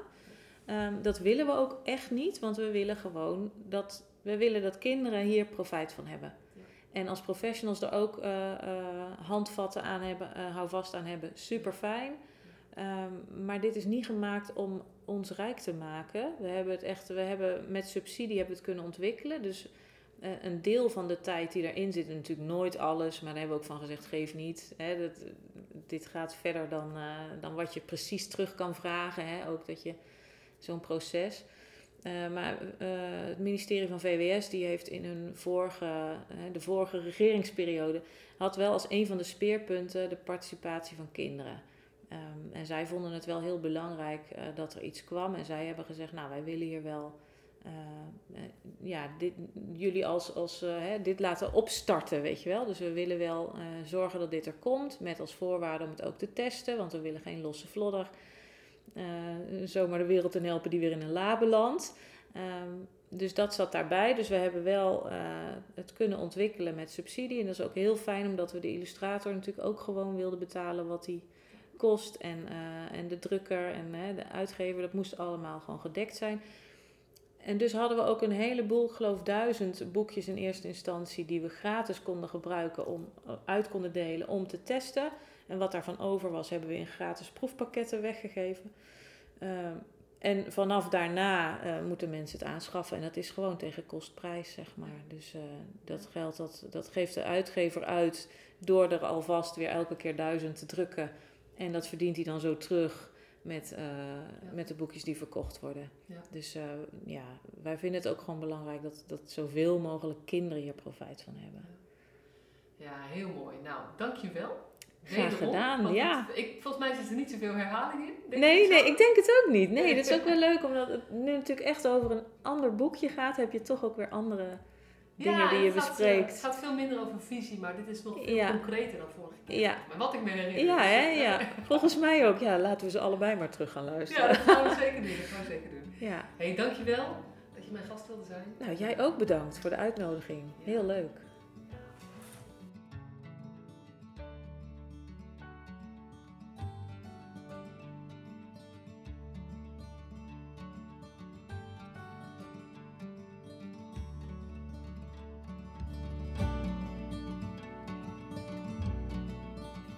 Um, dat willen we ook echt niet, want we willen gewoon dat, we willen dat kinderen hier profijt van hebben. En als professionals er ook uh, uh, handvatten aan hebben, uh, houvast aan hebben, super fijn. Um, maar dit is niet gemaakt om ons rijk te maken. We hebben het echt, we hebben met subsidie hebben het kunnen ontwikkelen. Dus een deel van de tijd die erin zit, natuurlijk nooit alles, maar daar hebben we ook van gezegd, geef niet. Hè, dat, dit gaat verder dan, dan wat je precies terug kan vragen. Hè, ook dat je zo'n proces. Uh, maar het ministerie van VWS die heeft in hun vorige, de vorige regeringsperiode had wel als een van de speerpunten de participatie van kinderen. Um, en zij vonden het wel heel belangrijk dat er iets kwam. En zij hebben gezegd, nou wij willen hier wel ja, dit, jullie als, als hè, dit laten opstarten, weet je wel. Dus we willen wel zorgen dat dit er komt, met als voorwaarde om het ook te testen, want we willen geen losse vlodder zomaar de wereld in helpen die weer in een la belandt. Um, dus dat zat daarbij. Dus we hebben wel het kunnen ontwikkelen met subsidie. En dat is ook heel fijn, omdat we de illustrator natuurlijk ook gewoon wilden betalen wat die kost. En, en de drukker en de uitgever, dat moest allemaal gewoon gedekt zijn. En dus hadden we ook een heleboel, geloof duizend boekjes in eerste instantie, die we gratis konden gebruiken om uit konden delen om te testen. En wat daarvan over was, hebben we in gratis proefpakketten weggegeven. Uh, en vanaf daarna uh, moeten mensen het aanschaffen. En dat is gewoon tegen kostprijs, zeg maar. Dus uh, dat geld dat, dat geeft de uitgever uit door er alvast weer elke keer duizend te drukken. En dat verdient hij dan zo terug met, uh, ja. met de boekjes die verkocht worden. Ja. Dus ja, wij vinden het ook gewoon belangrijk dat, dat zoveel mogelijk kinderen hier profijt van hebben. Ja, heel mooi. Nou, dankjewel. Graag gedaan, ja. ik, volgens mij zit er niet zoveel herhaling in. Denk nee, nee, ik denk het ook niet. Nee, dat is ook wel leuk, omdat het nu natuurlijk echt over een ander boekje gaat. Heb je toch ook weer andere dingen ja, die je gaat, bespreekt. het gaat veel minder over visie, maar dit is nog veel ja. concreter dan vorige keer. Ja. Maar wat ik me herinner. Ja, hè, ja. volgens mij ook. Ja, laten we ze allebei maar terug gaan luisteren. Ja, dat gaan we zeker doen. Dat gaan we zeker doen. Ja. hey, dankjewel dat je mijn gast wilde zijn. Nou, jij ook bedankt voor de uitnodiging. Heel leuk.